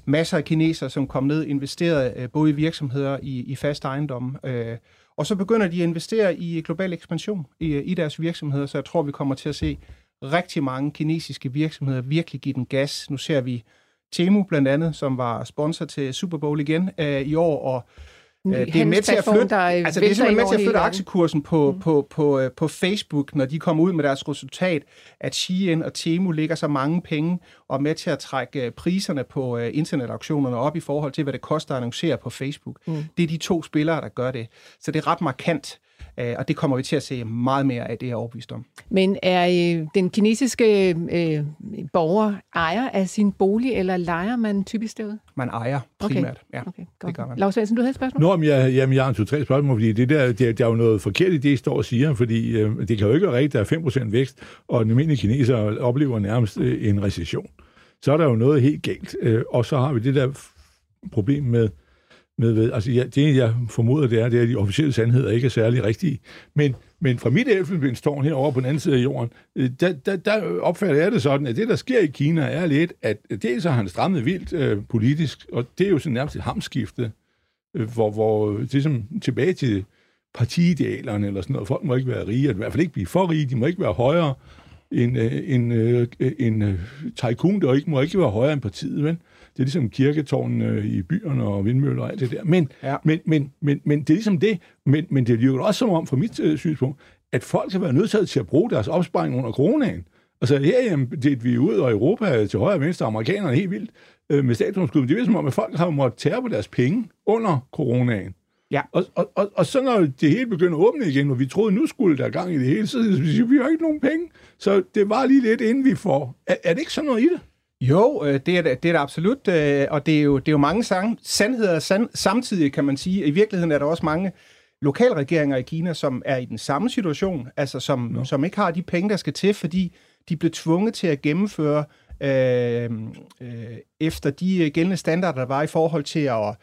masser af kinesere, som kom ned og investerede øh, både i virksomheder i, i fast ejendom. Øh, og så begynder de at investere i global ekspansion i, i deres virksomheder, så jeg tror, vi kommer til at se rigtig mange kinesiske virksomheder virkelig give den gas. Nu ser vi Temu blandt andet, som var sponsor til Super Bowl igen øh, i år, og Øh, det er med til at flytte, altså det er simpelthen med til at flytte aktiekursen på, mm. på, på, på, på Facebook, når de kommer ud med deres resultat, at Shein og Temu ligger så mange penge og er med til at trække øh, priserne på uh, internetauktionerne op i forhold til, hvad det koster at annoncere på Facebook. Mm. Det er de to spillere, der gør det. Så det er ret markant. Øh, og det kommer vi til at se meget mere af, det er overbevist om. Men er øh, den kinesiske øh, borger ejer af sin bolig, eller leger man typisk derude? Man ejer primært, okay. ja. Okay, godt. Det gør man. Lars Svendsen, du havde et spørgsmål? Nå, men jeg, jamen, jeg har en to-tre spørgsmål, fordi det der, det, der er jo noget forkert i det, I står og siger, fordi øh, det kan jo ikke være rigtigt, at der er 5% vækst, og den almindelige kineser oplever nærmest øh, en recession. Så er der jo noget helt galt. Øh, og så har vi det der problem med med ved. Altså, ja, det, jeg formoder, det er, det er, at de officielle sandheder ikke er særlig rigtige. Men, men fra mit elfenbenstårn herovre på den anden side af jorden, øh, der, der, der opfatter jeg det sådan, at det, der sker i Kina, er lidt, at det så har han strammet vildt øh, politisk, og det er jo sådan nærmest et hamskifte, øh, hvor, hvor det er som tilbage til partiidealerne eller sådan noget. Folk må ikke være rige, i hvert fald ikke blive for rige, de må ikke være højere end en, en, en tycoon, der ikke må ikke være højere end partiet, vel? Det er ligesom kirketårnene i byerne og vindmøller og alt det der. Men, ja. men, men, men, men det er ligesom det. Men, men det jo også som om, fra mit øh, synspunkt, at folk har været nødt til at bruge deres opsparing under coronaen. Altså her jamen, det vi ud og Europa til højre og venstre, amerikanerne helt vildt øh, med statsunderskud. Det er som om, at folk har måttet tære på deres penge under coronaen. Ja. Og, og, og, og så når det hele begynder at åbne igen, og vi troede, nu skulle der gang i det hele, så siger vi, vi har ikke nogen penge. Så det var lige lidt, inden vi får... Er, er det ikke sådan noget i det? Jo, øh, det er det, er det absolut, øh, og det er jo, det er jo mange sang, sandheder sand, samtidig, kan man sige. I virkeligheden er der også mange lokalregeringer i Kina, som er i den samme situation, altså som, no. som ikke har de penge, der skal til, fordi de blev tvunget til at gennemføre øh, øh, efter de gældende standarder, der var i forhold til at,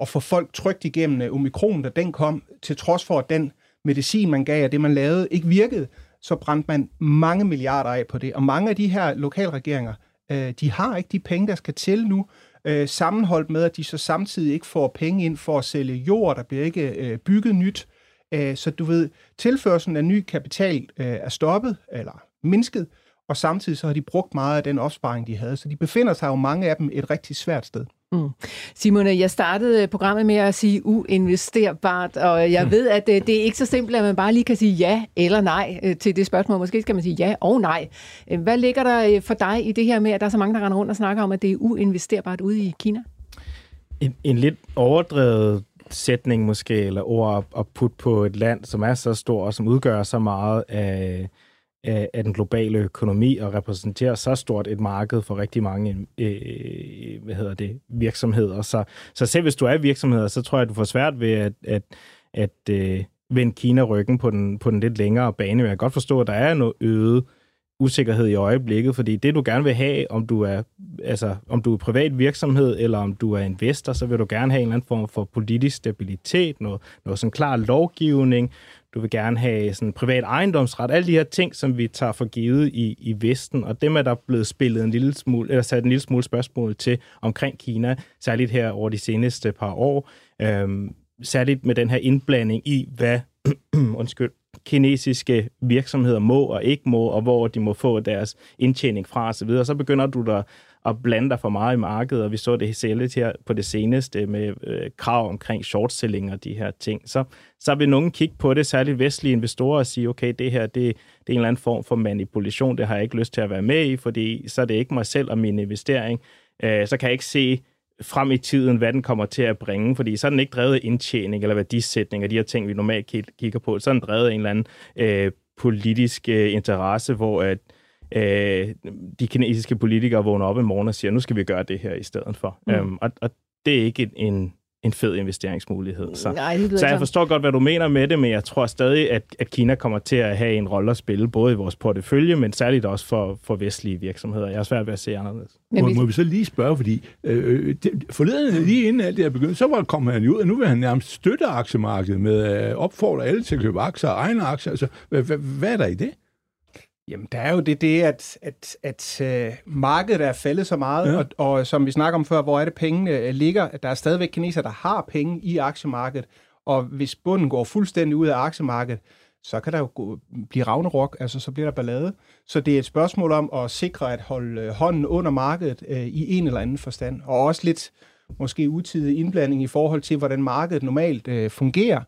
at få folk trygt igennem omikron, da den kom, til trods for, at den medicin, man gav, og det, man lavede, ikke virkede, så brændte man mange milliarder af på det. Og mange af de her lokalregeringer, Øh, de har ikke de penge, der skal til nu, øh, sammenholdt med, at de så samtidig ikke får penge ind for at sælge jord, der bliver ikke øh, bygget nyt. Øh, så du ved, tilførselen af ny kapital øh, er stoppet, eller mindsket, og samtidig så har de brugt meget af den opsparing, de havde. Så de befinder sig jo mange af dem et rigtig svært sted. Mm. Simone, jeg startede programmet med at sige uinvesterbart, og jeg mm. ved, at det, det er ikke så simpelt, at man bare lige kan sige ja eller nej øh, til det spørgsmål. Måske skal man sige ja og nej. Hvad ligger der øh, for dig i det her med, at der er så mange, der render rundt og snakker om, at det er uinvesterbart ude i Kina? En, en lidt overdrevet sætning måske, eller ord at putte på et land, som er så stor og som udgør så meget af af, af den globale økonomi og repræsenterer så stort et marked for rigtig mange øh, hvad hedder det, virksomheder. Så, så selv hvis du er virksomheder, så tror jeg, at du får svært ved at, at, at øh, vende Kina ryggen på den, på den lidt længere bane. Men jeg kan godt forstå, at der er noget øget usikkerhed i øjeblikket, fordi det du gerne vil have, om du er altså om du er privat virksomhed eller om du er investor, så vil du gerne have en eller anden form for politisk stabilitet, noget, noget sådan klar lovgivning, du vil gerne have sådan privat ejendomsret, alle de her ting, som vi tager for givet i, i Vesten, og dem er der blevet spillet en lille smule, eller sat en lille smule spørgsmål til omkring Kina, særligt her over de seneste par år, øhm, særligt med den her indblanding i, hvad <clears throat> undskyld, kinesiske virksomheder må og ikke må, og hvor de må få deres indtjening fra osv., så, videre. så begynder du der at blande dig for meget i markedet, og vi så det særligt her på det seneste med øh, krav omkring short-selling og de her ting. Så, så vil nogen kigge på det, særligt vestlige investorer, og sige, okay, det her det, det er en eller anden form for manipulation, det har jeg ikke lyst til at være med i, fordi så er det ikke mig selv og min investering. Øh, så kan jeg ikke se frem i tiden, hvad den kommer til at bringe, fordi så er den ikke drevet af indtjening eller værdisætning og de her ting, vi normalt kigger på. Så er den drevet af en eller anden øh, politisk øh, interesse, hvor at øh, de kinesiske politikere vågner op i morgen og siger, nu skal vi gøre det her i stedet for. Mm. Øhm, og, og det er ikke en, en fed investeringsmulighed. Så, Nej, det så jeg forstår godt, hvad du mener med det, men jeg tror stadig, at, at Kina kommer til at have en rolle at spille, både i vores portefølje, men særligt også for, for vestlige virksomheder. Jeg er svært ved at se anderledes. Men må, må vi så lige spørge, fordi øh, det, forleden lige inden alt det er begyndt, så var, kom han jo ud, og nu vil han nærmest støtte aktiemarkedet med at øh, opfordre alle til at købe aktier og egne aktier. Altså, hvad, hvad, hvad er der i det? Jamen, der er jo det, det at, at, at uh, markedet er faldet så meget, ja. og, og som vi snakker om før, hvor er det pengene uh, ligger, at der er stadigvæk kineser, der har penge i aktiemarkedet, og hvis bunden går fuldstændig ud af aktiemarkedet, så kan der jo gå, blive ravnerok, altså så bliver der ballade. Så det er et spørgsmål om at sikre at holde uh, hånden under markedet uh, i en eller anden forstand, og også lidt måske utidig indblanding i forhold til, hvordan markedet normalt uh, fungerer.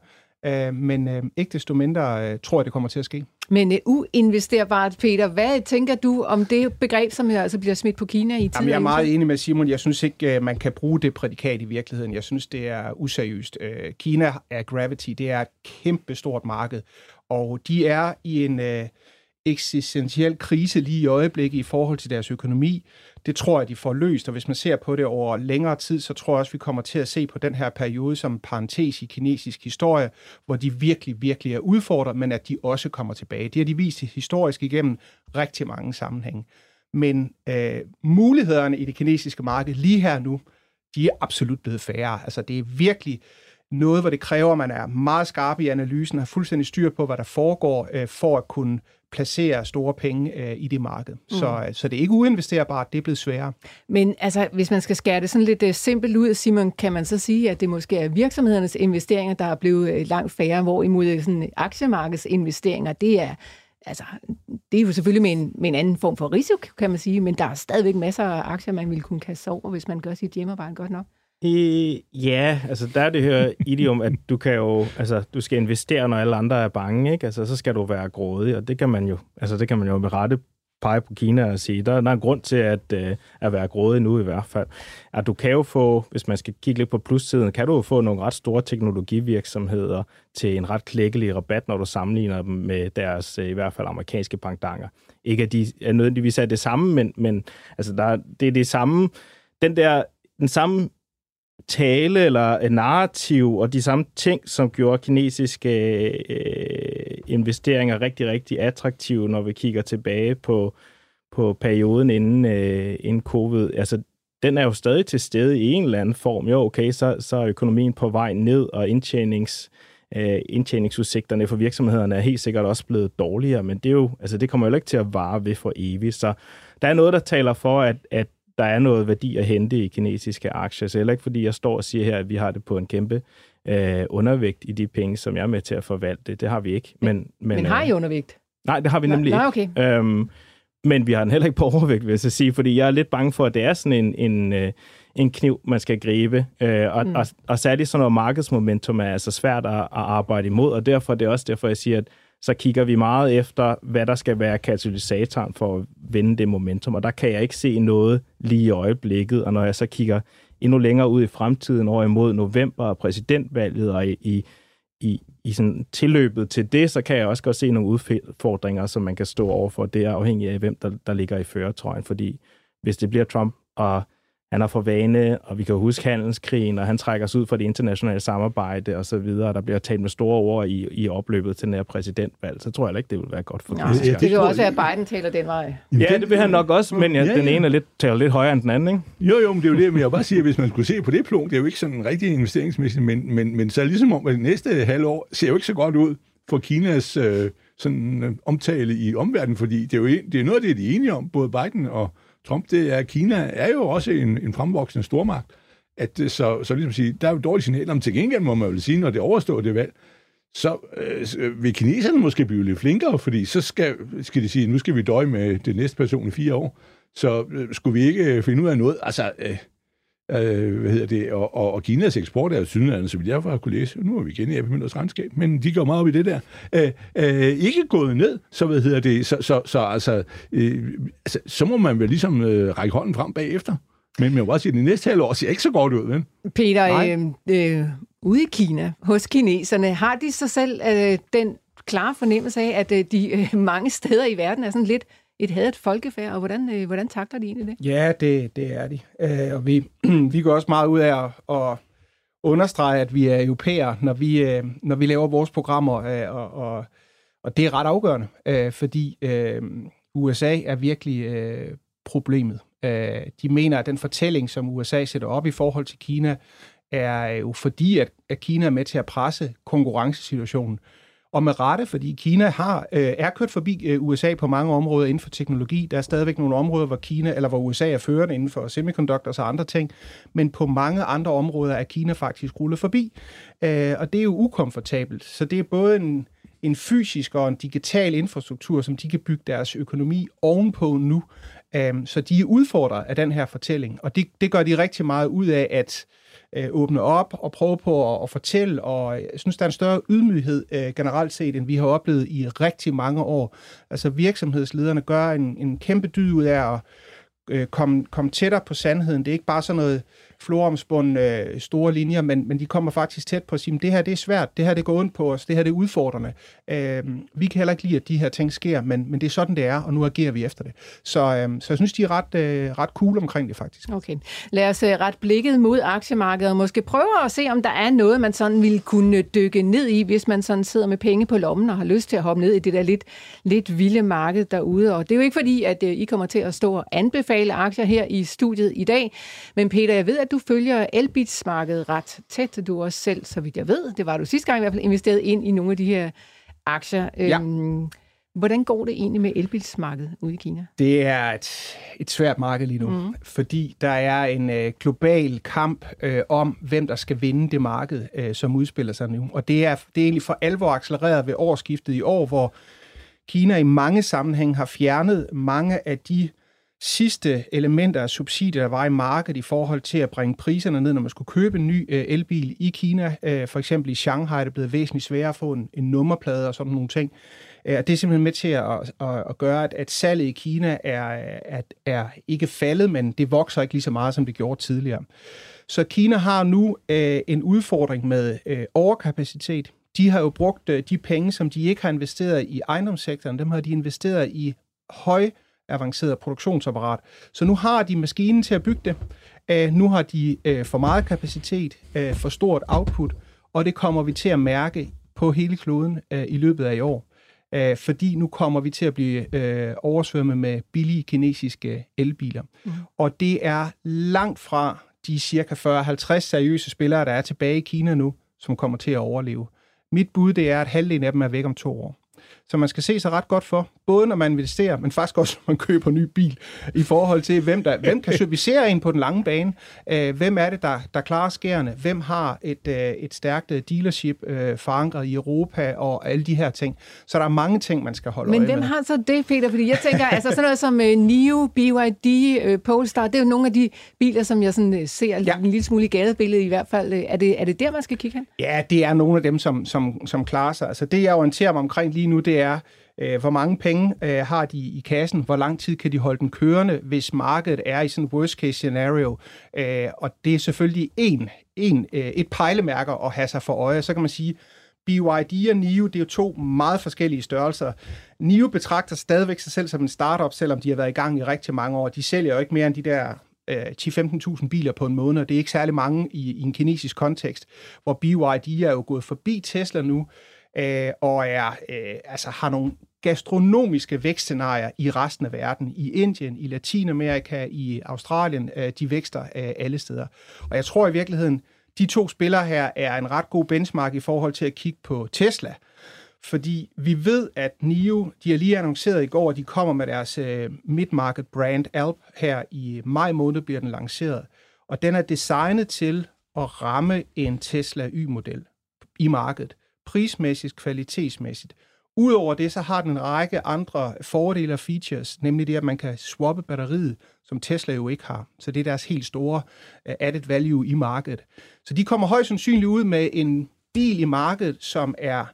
Uh, men uh, ikke desto mindre uh, tror jeg, det kommer til at ske. Men uh, uinvesterbart, Peter, hvad tænker du om det begreb, som altså bliver smidt på Kina i tiden? Jamen, jeg er meget enig med Simon. Jeg synes ikke, man kan bruge det prædikat i virkeligheden. Jeg synes, det er useriøst. Uh, Kina er Gravity. Det er et kæmpe stort marked. Og de er i en uh, eksistentiel krise lige i øjeblikket i forhold til deres økonomi. Det tror jeg, de får løst, og hvis man ser på det over længere tid, så tror jeg også, vi kommer til at se på den her periode som parentes i kinesisk historie, hvor de virkelig, virkelig er udfordret, men at de også kommer tilbage. Det har de vist historisk igennem rigtig mange sammenhænge. Men øh, mulighederne i det kinesiske marked lige her nu, de er absolut blevet færre. Altså det er virkelig noget, hvor det kræver, at man er meget skarp i analysen, har fuldstændig styr på, hvad der foregår, øh, for at kunne placere store penge øh, i det marked. Mm. Så, så det er ikke uinvesterbart, det er blevet sværere. Men altså, hvis man skal skære det sådan lidt simpelt ud, Simon, kan man så sige, at det måske er virksomhedernes investeringer, der er blevet langt færre, hvorimod sådan, aktiemarkedsinvesteringer, det er altså, det er jo selvfølgelig med en, med en anden form for risiko, kan man sige, men der er stadigvæk masser af aktier, man ville kunne kaste over, hvis man gør sit hjemmearbejde godt nok. I, ja, altså der er det her idiom, at du kan jo, altså du skal investere, når alle andre er bange, ikke? Altså så skal du være grådig, og det kan man jo, altså det kan man jo med rette pege på Kina og sige, der, der er en grund til at, uh, at være grådig nu i hvert fald. At du kan jo få, hvis man skal kigge lidt på plussiden, kan du jo få nogle ret store teknologivirksomheder til en ret klækkelig rabat, når du sammenligner dem med deres, øh, i hvert fald amerikanske bankdanger. Ikke at de er nødvendigvis er det samme, men, men altså der, det er det samme, den der, den samme tale eller narrativ og de samme ting, som gjorde kinesiske øh, investeringer rigtig, rigtig attraktive, når vi kigger tilbage på, på perioden inden, øh, inden covid. Altså, den er jo stadig til stede i en eller anden form. Jo, okay, så, så er økonomien på vej ned, og indtjenings, øh, indtjeningsudsigterne for virksomhederne er helt sikkert også blevet dårligere, men det, er jo, altså, det kommer jo ikke til at vare ved for evigt. Så der er noget, der taler for, at, at der er noget værdi at hente i kinesiske aktier. Så heller ikke fordi jeg står og siger her, at vi har det på en kæmpe øh, undervægt i de penge, som jeg er med til at forvalte. Det har vi ikke. Men, men, men har I øh, undervægt? Nej, det har vi nemlig nej, ikke. Okay. Øhm, men vi har den heller ikke på overvægt, vil jeg så sige, fordi jeg er lidt bange for, at det er sådan en, en, øh, en kniv, man skal gribe. Øh, og, mm. og, og særligt sådan noget markedsmomentum er altså svært at, at arbejde imod, og derfor det er det også derfor, jeg siger, at så kigger vi meget efter, hvad der skal være katalysatoren for at vende det momentum, og der kan jeg ikke se noget lige i øjeblikket, og når jeg så kigger endnu længere ud i fremtiden over imod november og præsidentvalget og i, i, i, i sådan tilløbet til det, så kan jeg også godt se nogle udfordringer, som man kan stå overfor. Det er afhængigt af, hvem der, der ligger i føretrøjen, fordi hvis det bliver Trump og han har for vane, og vi kan huske handelskrigen, og han trækker sig ud fra det internationale samarbejde og så videre, og der bliver talt med store ord i, i opløbet til den her præsidentvalg, så tror jeg ikke, det vil være godt for ja, det, det kan også være, at Biden taler den vej. Ja, det vil han nok også, men ja, ja, ja. den ene er lidt, taler lidt højere end den anden, ikke? Jo, jo, men det er jo det, men jeg bare sige, at hvis man skulle se på det plunk, det er jo ikke sådan en rigtig investeringsmæssigt, men, men, men så ligesom om, at det næste halvår ser jo ikke så godt ud for Kinas øh, sådan, øh, omtale i omverdenen, fordi det er jo det er noget af det, de er enige om, både Biden og, Trump, det er, Kina er jo også en, en fremvoksende stormagt. At, så, så ligesom sige, der er jo dårlige signaler om til gengæld, må man vel sige, når det overstår det valg, så øh, vil kineserne måske blive lidt flinkere, fordi så skal, skal de sige, nu skal vi døje med det næste person i fire år. Så øh, skulle vi ikke finde ud af noget? Altså, øh, øh, hvad hedder det, og, og, og Kinas eksport er jo sydlandet, så vidt jeg har kunne læse, nu er vi igen i Apple regnskab, men de går meget op i det der, øh, øh, ikke gået ned, så hvad hedder det, så, så, så altså, øh, altså, så må man vel ligesom øh, række hånden frem bagefter. Men man må også sige, at det næste halvår ser ikke så godt ud, vel? Peter, øh, øh, ude i Kina, hos kineserne, har de så selv øh, den klare fornemmelse af, at øh, de øh, mange steder i verden er sådan lidt et hadet folkefærd, og hvordan, øh, hvordan takler de egentlig det? Ja, det, det er de. Øh, og vi, <clears throat> vi går også meget ud af at, at understrege, at vi er europæer, når vi, øh, når vi laver vores programmer, øh, og, og, og det er ret afgørende, øh, fordi øh, USA er virkelig øh, problemet. Øh, de mener, at den fortælling, som USA sætter op i forhold til Kina, er jo fordi, at, at Kina er med til at presse konkurrencesituationen. Og med rette, fordi Kina har, øh, er kørt forbi øh, USA på mange områder inden for teknologi. Der er stadigvæk nogle områder, hvor Kina eller hvor USA er førende inden for semiconductors og andre ting. Men på mange andre områder er Kina faktisk rullet forbi. Øh, og det er jo ukomfortabelt. Så det er både en, en fysisk og en digital infrastruktur, som de kan bygge deres økonomi ovenpå nu. Øh, så de er udfordret af den her fortælling, og det, det gør de rigtig meget ud af at øh, åbne op og prøve på at, at fortælle, og jeg synes, der er en større ydmyghed øh, generelt set, end vi har oplevet i rigtig mange år. Altså virksomhedslederne gør en, en kæmpe dyd ud af at øh, komme, komme tættere på sandheden. Det er ikke bare sådan noget floromspundne øh, store linjer, men, men de kommer faktisk tæt på at sige, det her det er svært, det her det går ondt på os, det her det er udfordrende. Øh, vi kan heller ikke lide, at de her ting sker, men, men det er sådan, det er, og nu agerer vi efter det. Så, øh, så jeg synes, de er ret, øh, ret cool omkring det faktisk. Okay. Lad os øh, ret blikket mod aktiemarkedet og måske prøve at se, om der er noget, man sådan ville kunne dykke ned i, hvis man sådan sidder med penge på lommen og har lyst til at hoppe ned i det der lidt, lidt vilde marked derude. Og det er jo ikke fordi, at øh, I kommer til at stå og anbefale aktier her i studiet i dag, men Peter, jeg ved, at du følger elbilsmarkedet ret tæt. Du også selv, så vidt jeg ved, det var du sidste gang i hvert fald, investeret ind i nogle af de her aktier. Ja. Øhm, hvordan går det egentlig med elbilsmarkedet ude i Kina? Det er et, et svært marked lige nu, mm. fordi der er en øh, global kamp øh, om, hvem der skal vinde det marked, øh, som udspiller sig nu. Og det er, det er egentlig for alvor accelereret ved årsskiftet i år, hvor Kina i mange sammenhæng har fjernet mange af de sidste elementer af subsidier, der var i markedet i forhold til at bringe priserne ned, når man skulle købe en ny øh, elbil i Kina. Øh, for eksempel i Shanghai er det blevet væsentligt sværere at få en, en nummerplade og sådan nogle ting. Øh, det er simpelthen med til at, at, at gøre, at, at salget i Kina er, at, er ikke faldet, men det vokser ikke lige så meget, som det gjorde tidligere. Så Kina har nu øh, en udfordring med øh, overkapacitet. De har jo brugt øh, de penge, som de ikke har investeret i ejendomssektoren, dem har de investeret i høj avanceret produktionsapparat. Så nu har de maskinen til at bygge det. Uh, nu har de uh, for meget kapacitet, uh, for stort output, og det kommer vi til at mærke på hele kloden uh, i løbet af i år. Uh, fordi nu kommer vi til at blive uh, oversvømmet med billige kinesiske elbiler. Mm. Og det er langt fra de cirka 40-50 seriøse spillere, der er tilbage i Kina nu, som kommer til at overleve. Mit bud det er, at halvdelen af dem er væk om to år. Så man skal se sig ret godt for, både når man investerer, men faktisk også, <laughs> når man køber en ny bil, i forhold til, hvem, der, hvem kan <laughs> servicere en på den lange bane, øh, hvem er det, der, der klarer skærene, hvem har et, øh, et stærkt øh, dealership øh, forankret i Europa og alle de her ting. Så der er mange ting, man skal holde Men øje hvem med. har så det, Peter? Fordi jeg tænker, altså sådan noget som uh, NIO, BYD, uh, Polestar, det er jo nogle af de biler, som jeg sådan, uh, ser ja. en lille smule i gadebilledet i hvert fald. Er det, er det der, man skal kigge hen? Ja, det er nogle af dem, som, som, som klarer sig. Altså det, jeg orienterer mig omkring lige nu, det er, øh, hvor mange penge øh, har de i kassen, hvor lang tid kan de holde den kørende, hvis markedet er i sådan et worst case scenario. Øh, og det er selvfølgelig en, en, øh, et pejlemærker at have sig for øje. Så kan man sige, BYD og NIO, det er jo to meget forskellige størrelser. NIO betragter stadigvæk sig selv som en startup, selvom de har været i gang i rigtig mange år. De sælger jo ikke mere end de der øh, 10-15.000 biler på en måned, og det er ikke særlig mange i, i en kinesisk kontekst, hvor BYD er jo gået forbi Tesla nu, øh, og er, øh, altså har nogle gastronomiske vækstscenarier i resten af verden. I Indien, i Latinamerika, i Australien, øh, de vækster øh, alle steder. Og jeg tror i virkeligheden, de to spillere her er en ret god benchmark i forhold til at kigge på Tesla. Fordi vi ved, at NIO, de har lige annonceret i går, at de kommer med deres øh, mid-market brand Alp her i maj måned bliver den lanceret. Og den er designet til at ramme en Tesla Y-model i markedet prismæssigt, kvalitetsmæssigt. Udover det, så har den en række andre fordele og features, nemlig det, at man kan swappe batteriet, som Tesla jo ikke har. Så det er deres helt store øh, added value i markedet. Så de kommer højst sandsynligt ud med en bil i markedet, som er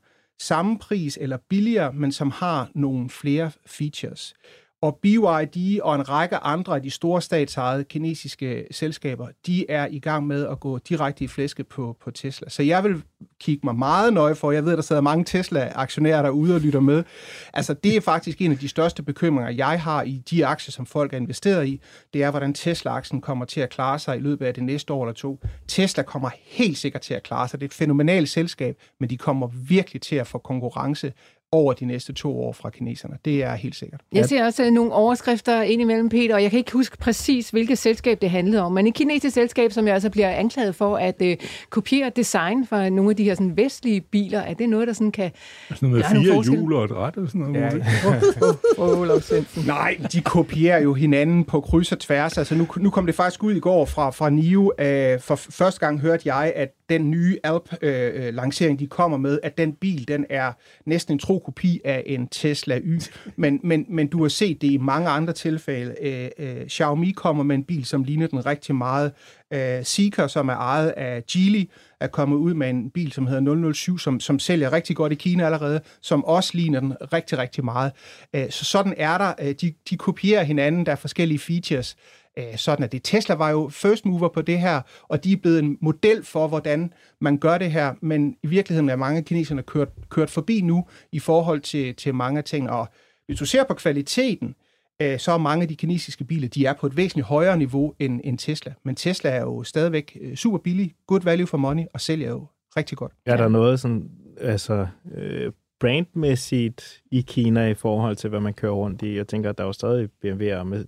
samme pris eller billigere, men som har nogle flere features. Og BYD og en række andre af de store statsejede kinesiske selskaber, de er i gang med at gå direkte i flæske på, på Tesla. Så jeg vil kigge mig meget nøje for. Jeg ved, der sidder mange Tesla-aktionærer derude og lytter med. Altså, det er faktisk en af de største bekymringer, jeg har i de aktier, som folk er investeret i. Det er, hvordan Tesla-aktien kommer til at klare sig i løbet af det næste år eller to. Tesla kommer helt sikkert til at klare sig. Det er et fænomenalt selskab, men de kommer virkelig til at få konkurrence over de næste to år fra kineserne. Det er helt sikkert. Jeg ser også øh, nogle overskrifter ind imellem, Peter, og jeg kan ikke huske præcis, hvilket selskab det handlede om, men et kinesisk selskab, som jeg altså bliver anklaget for at uh, kopiere design fra nogle af de her sådan, vestlige biler. Er det noget, der sådan kan Sådan noget gøre med nogle fire forskel? hjul og et ret og sådan noget. Ja, <laughs> Svendsen. Nej, de kopierer jo hinanden på kryds og tværs. Altså nu, nu kom det faktisk ud i går fra, fra NIO. Øh, for første gang hørte jeg, at den nye Alp-lancering, de kommer med, at den bil, den er næsten en tro kopi af en Tesla Y. Men, men, men du har set det i mange andre tilfælde. Øh, øh, Xiaomi kommer med en bil, som ligner den rigtig meget. Øh, Zeekr, som er ejet af Geely, er kommet ud med en bil, som hedder 007, som, som sælger rigtig godt i Kina allerede, som også ligner den rigtig, rigtig meget. Øh, Så sådan er der. Øh, De, de kopierer hinanden, der er forskellige features. Øh, Øh, sådan er det. Tesla var jo first mover på det her, og de er blevet en model for, hvordan man gør det her, men i virkeligheden er mange af kineserne kørt, kørt forbi nu i forhold til, til mange af ting. Og hvis du ser på kvaliteten, øh, så er mange af de kinesiske biler, de er på et væsentligt højere niveau end, end Tesla. Men Tesla er jo stadigvæk øh, super billig, good value for money, og sælger jo rigtig godt. Er der noget sådan, altså, øh, brandmæssigt i Kina i forhold til, hvad man kører rundt i? Jeg tænker, at der er jo stadig BMW'er, med,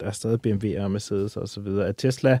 der er stadig BMW'er og Mercedes og så videre. Er Tesla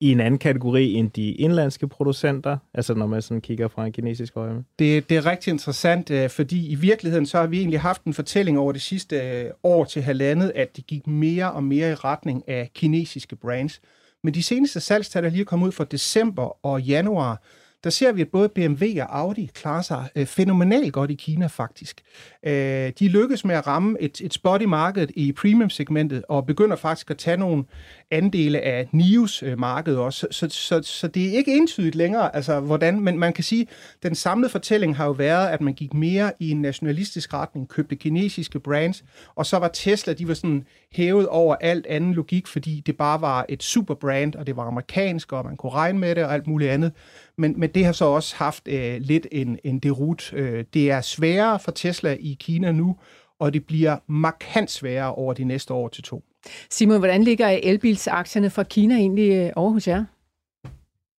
i en anden kategori end de indlandske producenter? Altså, når man sådan kigger fra en kinesisk øje? Det, det er rigtig interessant, øh, fordi i virkeligheden så har vi egentlig haft en fortælling over det sidste øh, år til halvandet, at det gik mere og mere i retning af kinesiske brands. Men de seneste salgstal, der lige er kommet ud for december og januar, der ser vi, at både BMW og Audi klarer sig øh, fænomenalt godt i Kina faktisk. Øh, de lykkes med at ramme et, et spot i markedet i premium-segmentet, og begynder faktisk at tage nogle andele af NIOs øh, marked også. Så, så, så, så det er ikke entydigt længere, altså hvordan, men man kan sige, den samlede fortælling har jo været, at man gik mere i en nationalistisk retning, købte kinesiske brands, og så var Tesla, de var sådan hævet over alt anden logik, fordi det bare var et superbrand, og det var amerikansk, og man kunne regne med det og alt muligt andet. Men, men det har så også haft øh, lidt en, en derut. Øh, det er sværere for Tesla i Kina nu, og det bliver markant sværere over de næste år til to. Simon, hvordan ligger elbilsaktierne fra Kina egentlig øh, over hos jer?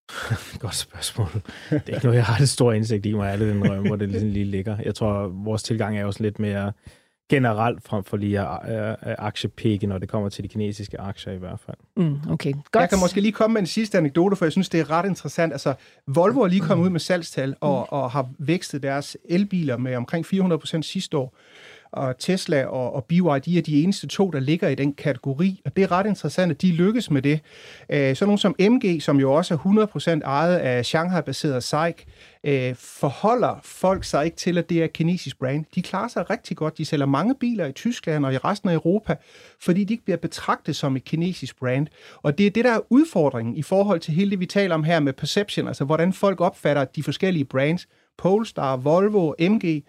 <laughs> Godt spørgsmål. Det er ikke noget, jeg har det store indsigt i mig, alle den røm, hvor det ligesom lige ligger. Jeg tror, vores tilgang er også lidt mere generelt frem for lige at aktiepikke, når det kommer til de kinesiske aktier i hvert fald. Mm, okay, godt. Jeg kan måske lige komme med en sidste anekdote, for jeg synes, det er ret interessant. Altså, Volvo er lige kommet ud med salgstal og, og har vækstet deres elbiler med omkring 400% sidste år. Og Tesla og, og BYD er de eneste to, der ligger i den kategori, og det er ret interessant, at de lykkes med det. Øh, så nogle som MG, som jo også er 100% ejet af Shanghai-baseret SAIC, øh, forholder folk sig ikke til, at det er et kinesisk brand. De klarer sig rigtig godt. De sælger mange biler i Tyskland og i resten af Europa, fordi de ikke bliver betragtet som et kinesisk brand. Og det er det, der er udfordringen i forhold til hele det, vi taler om her med perception, altså hvordan folk opfatter de forskellige brands. Polestar, Volvo, MG,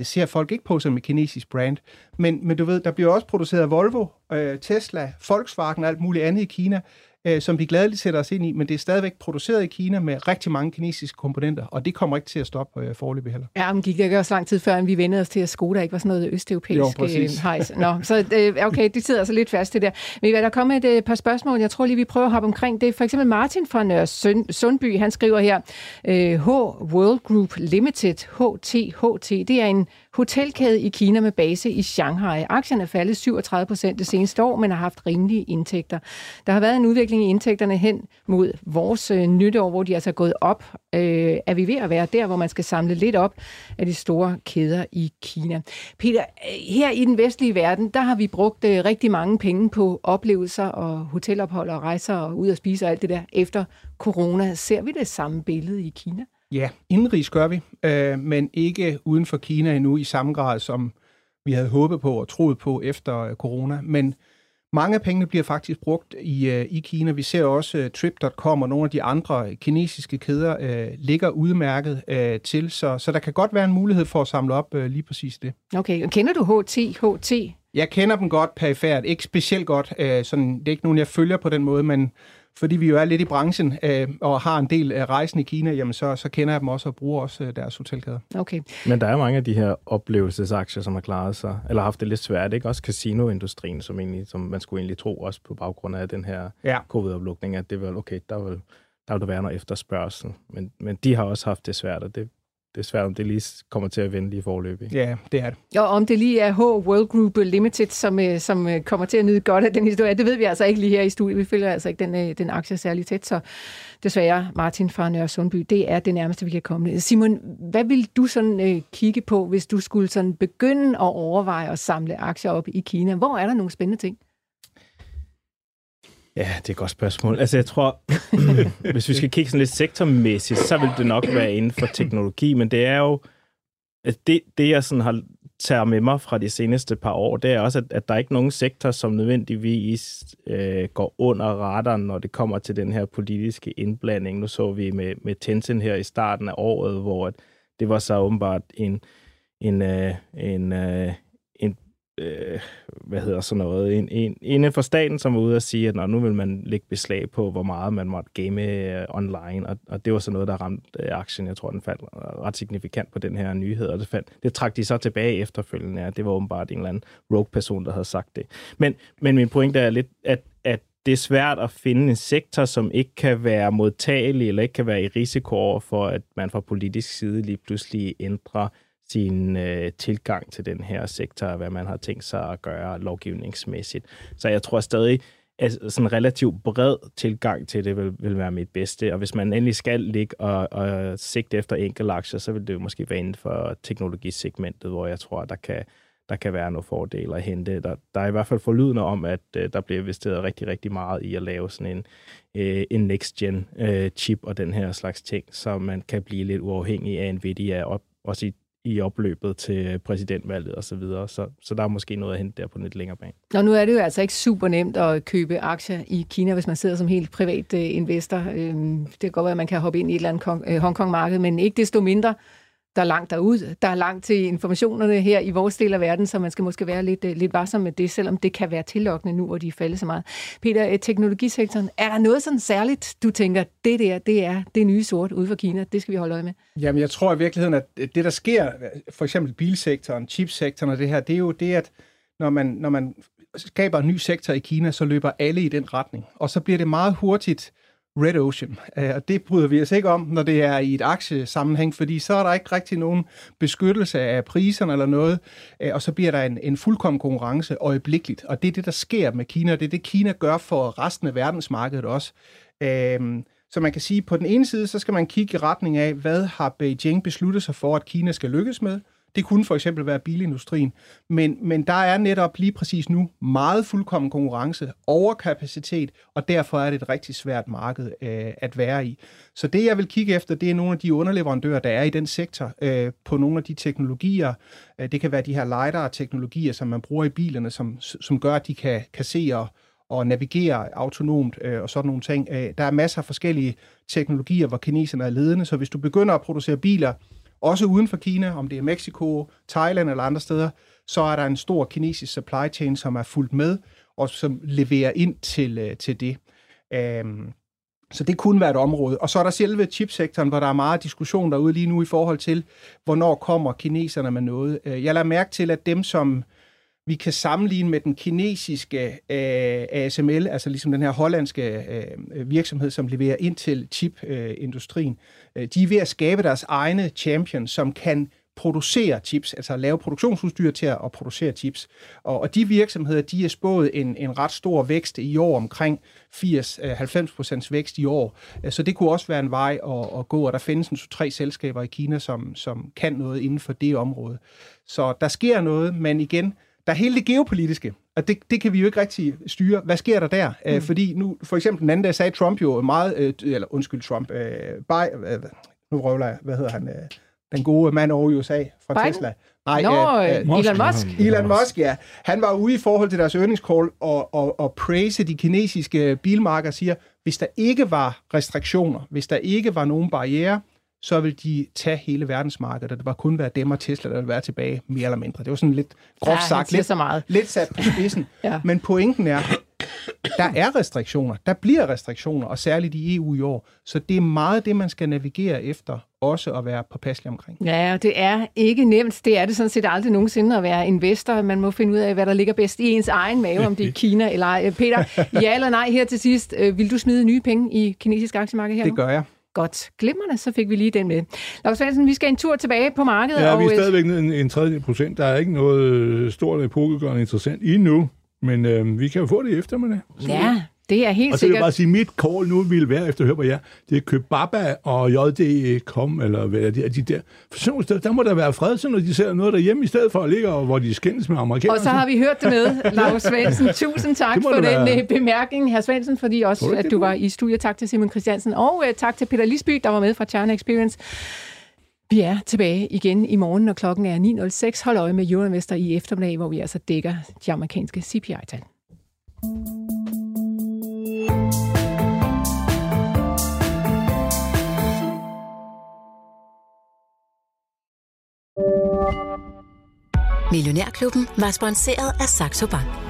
det ser folk ikke på som et kinesisk brand. Men, men du ved, der bliver også produceret Volvo, øh, Tesla, Volkswagen og alt muligt andet i Kina, øh, som de gladeligt sætter os ind i, men det er stadigvæk produceret i Kina med rigtig mange kinesiske komponenter, og det kommer ikke til at stoppe øh, forløbig heller. Ja, men gik det ikke også lang tid før, end vi vendte os til, at Skoda ikke var sådan noget østeuropæisk Jo, øh, hejs. Nå, så øh, okay, det sidder altså lidt fast det der. Men hvad, der kommer et øh, par spørgsmål, jeg tror lige, vi prøver at hoppe omkring det. For eksempel Martin fra Nørre Sund, Sundby, han skriver her, øh, H World Group Limited, HTHT, det er en hotelkæde i Kina med base i Shanghai. Aktien er faldet 37 procent det seneste år, men har haft rimelige indtægter. Der har været en udvikling i indtægterne hen mod vores øh, hvor de altså er gået op. Øh, er vi ved at være der, hvor man skal samle lidt op af de store kæder i Kina? Peter, øh, her i den vestlige verden, der har vi brugt øh, rigtig mange penge på oplevelser og hotelophold og rejser og ud at spise og alt det der efter corona. Ser vi det samme billede i Kina? Ja, indrigs gør vi, øh, men ikke uden for Kina endnu i samme grad, som vi havde håbet på og troet på efter øh, corona. Men mange af pengene bliver faktisk brugt i, øh, i Kina. Vi ser også øh, Trip.com og nogle af de andre kinesiske kæder øh, ligger udmærket øh, til, så, så der kan godt være en mulighed for at samle op øh, lige præcis det. Okay, og kender du HTHT? Jeg kender dem godt perifært, ikke specielt godt. Øh, sådan, det er ikke nogen, jeg følger på den måde, men fordi vi jo er lidt i branchen øh, og har en del af rejsen i Kina, jamen så, så kender jeg dem også og bruger også øh, deres hotelkæder. Okay. Men der er mange af de her oplevelsesaktier, som har klaret sig, eller haft det lidt svært, ikke? Også casinoindustrien, som, egentlig, som man skulle egentlig tro, også på baggrund af den her Ja. covid-oplukning, at det var okay, der vil, der vil der være noget efterspørgsel. Men, men de har også haft det svært, og det det er svært, om det lige kommer til at vende lige forløb. Ikke? Ja, det er det. Og om det lige er H World Group Limited, som, øh, som øh, kommer til at nyde godt af den historie, det ved vi altså ikke lige her i studiet. Vi følger altså ikke den, øh, den aktie særlig tæt, så desværre, Martin fra Nørre Sundby, det er det nærmeste, vi kan komme. Simon, hvad vil du sådan øh, kigge på, hvis du skulle sådan begynde at overveje at samle aktier op i Kina? Hvor er der nogle spændende ting? Ja, det er et godt spørgsmål. Altså, jeg tror, <clears throat> hvis vi skal kigge sådan lidt sektormæssigt, så vil det nok være inden for teknologi, men det er jo, at det, det jeg sådan har tager med mig fra de seneste par år, det er også, at, at der er ikke nogen sektor, som nødvendigvis øh, går under radaren, når det kommer til den her politiske indblanding. Nu så vi med, med Tencent her i starten af året, hvor det var så åbenbart en, en, øh, en, øh, øh, hvad hedder sådan noget, en, en, inden for staten, som var ude og sige, at nu vil man lægge beslag på, hvor meget man måtte game øh, online, og, og det var så noget, der ramte øh, aktien. Jeg tror, den faldt ret signifikant på den her nyhed, og det, fandt, det trak de så tilbage efterfølgende. Ja, det var åbenbart en eller anden rogue-person, der havde sagt det. Men, men min pointe er lidt, at, at det er svært at finde en sektor, som ikke kan være modtagelig, eller ikke kan være i risiko over for, at man fra politisk side lige pludselig ændrer sin øh, tilgang til den her sektor, og hvad man har tænkt sig at gøre lovgivningsmæssigt. Så jeg tror stadig, at sådan en relativt bred tilgang til det vil, vil være mit bedste. Og hvis man endelig skal ligge og, og sigte efter enkelte aktier, så vil det jo måske være inden for teknologisegmentet, hvor jeg tror, der kan, der kan være nogle fordele at hente. Der, der er i hvert fald forlydende om, at øh, der bliver investeret rigtig, rigtig meget i at lave sådan en, øh, en next-gen uh, øh, chip og den her slags ting, så man kan blive lidt uafhængig af Nvidia, og også i i opløbet til præsidentvalget osv., så, videre. så så der er måske noget at hente der på lidt længere bane. Og nu er det jo altså ikke super nemt at købe aktier i Kina, hvis man sidder som helt privat øh, investor. Øhm, det kan godt være, at man kan hoppe ind i et eller andet uh, Hongkong-marked, men ikke desto mindre, der er langt derud. Der er langt til informationerne her i vores del af verden, så man skal måske være lidt, øh, lidt varsom med det, selvom det kan være tillokkende nu, hvor de falder så meget. Peter, øh, teknologisektoren, er der noget sådan særligt, du tænker, det der, det er det nye sort ude for Kina, det skal vi holde øje med? Jamen, jeg tror i virkeligheden, at øh, det, der sker, for eksempel bilsektoren, chipsektoren og det her, det er jo det, at når man, når man skaber en ny sektor i Kina, så løber alle i den retning. Og så bliver det meget hurtigt Red Ocean. Øh, og det bryder vi os ikke om, når det er i et aktiesammenhæng, fordi så er der ikke rigtig nogen beskyttelse af priserne eller noget, øh, og så bliver der en, en fuldkommen konkurrence øjeblikkeligt. Og det er det, der sker med Kina, og det er det, Kina gør for resten af verdensmarkedet også. Øh, så man kan sige, at på den ene side, så skal man kigge i retning af, hvad har Beijing besluttet sig for, at Kina skal lykkes med. Det kunne for eksempel være bilindustrien. Men, men der er netop lige præcis nu meget fuldkommen konkurrence, overkapacitet, og derfor er det et rigtig svært marked øh, at være i. Så det, jeg vil kigge efter, det er nogle af de underleverandører, der er i den sektor, øh, på nogle af de teknologier. Øh, det kan være de her LiDAR-teknologier, som man bruger i bilerne, som, som gør, at de kan, kan se og, og navigere autonomt øh, og sådan nogle ting. Øh, der er masser af forskellige teknologier, hvor kineserne er ledende, så hvis du begynder at producere biler, også uden for Kina, om det er Mexico, Thailand eller andre steder, så er der en stor kinesisk supply chain, som er fuldt med, og som leverer ind til, øh, til det. Øhm, så det kunne være et område. Og så er der selve chipsektoren, hvor der er meget diskussion derude lige nu i forhold til, hvornår kommer kineserne med noget. Øh, jeg lader mærke til, at dem, som vi kan sammenligne med den kinesiske øh, ASML, altså ligesom den her hollandske øh, virksomhed, som leverer ind til chipindustrien. Øh, de er ved at skabe deres egne champion, som kan producere chips, altså lave produktionsudstyr til at producere chips. Og, og de virksomheder, de er spået en, en ret stor vækst i år, omkring 80-90% øh, vækst i år. Øh, så det kunne også være en vej at, at gå, og der findes en tre selskaber i Kina, som, som kan noget inden for det område. Så der sker noget, men igen, der er hele det geopolitiske, og det, det kan vi jo ikke rigtig styre. Hvad sker der der? Mm. Uh, fordi nu, for eksempel den anden dag sagde Trump jo meget, uh, eller undskyld Trump, uh, by, uh, nu røvler jeg, hvad hedder han, uh, den gode mand over i USA fra Biden? Tesla. Nej, Nå, uh, uh, Elon Musk. Elon Musk, ja. Han var ude i forhold til deres earnings call og, og, og praise de kinesiske bilmarker siger, hvis der ikke var restriktioner, hvis der ikke var nogen barriere, så vil de tage hele verdensmarkedet, og det var kun være dem og Tesla, der vil være tilbage, mere eller mindre. Det var sådan lidt groft ja, sagt, lidt, så meget. lidt sat på spidsen. <laughs> ja. Men pointen er, der er restriktioner, der bliver restriktioner, og særligt i EU i år. Så det er meget det, man skal navigere efter, også at være påpasselig omkring. Ja, og det er ikke nemt. Det er det sådan set aldrig nogensinde at være investor. Man må finde ud af, hvad der ligger bedst i ens egen mave, om det er <laughs> Kina eller ej. Peter, ja eller nej her til sidst. Øh, vil du smide nye penge i kinesisk aktiemarked her Det gør jeg. Godt. Glimrende, så fik vi lige den med. Lars Svendsen, vi skal en tur tilbage på markedet. Ja, og vi er øh, stadigvæk en, en tredjedel procent. Der er ikke noget øh, stort epokegørende interessant endnu, men øh, vi kan jo få det i eftermiddag. Ja, det er helt Og så vil jeg bare sige, at mit call nu ville være, efter at høre på jer, det er Købaba og JD.com, eller hvad er det, de der. For sådan der må der være fred, så når de ser noget derhjemme, i stedet for at ligge, og hvor de skændes med amerikanerne. Og så har vi hørt det med, <laughs> Lars Svendsen. Tusind tak for den være. øh, bemærkning, herr Svendsen, fordi også, ikke, at du var i studiet. Tak til Simon Christiansen, og uh, tak til Peter Lisby, der var med fra China Experience. Vi er tilbage igen i morgen, når klokken er 9.06. Hold øje med Euroinvestor i eftermiddag, hvor vi altså dækker de amerikanske CPI-tal. Millionærklubben var sponsoreret af Saxo Bank.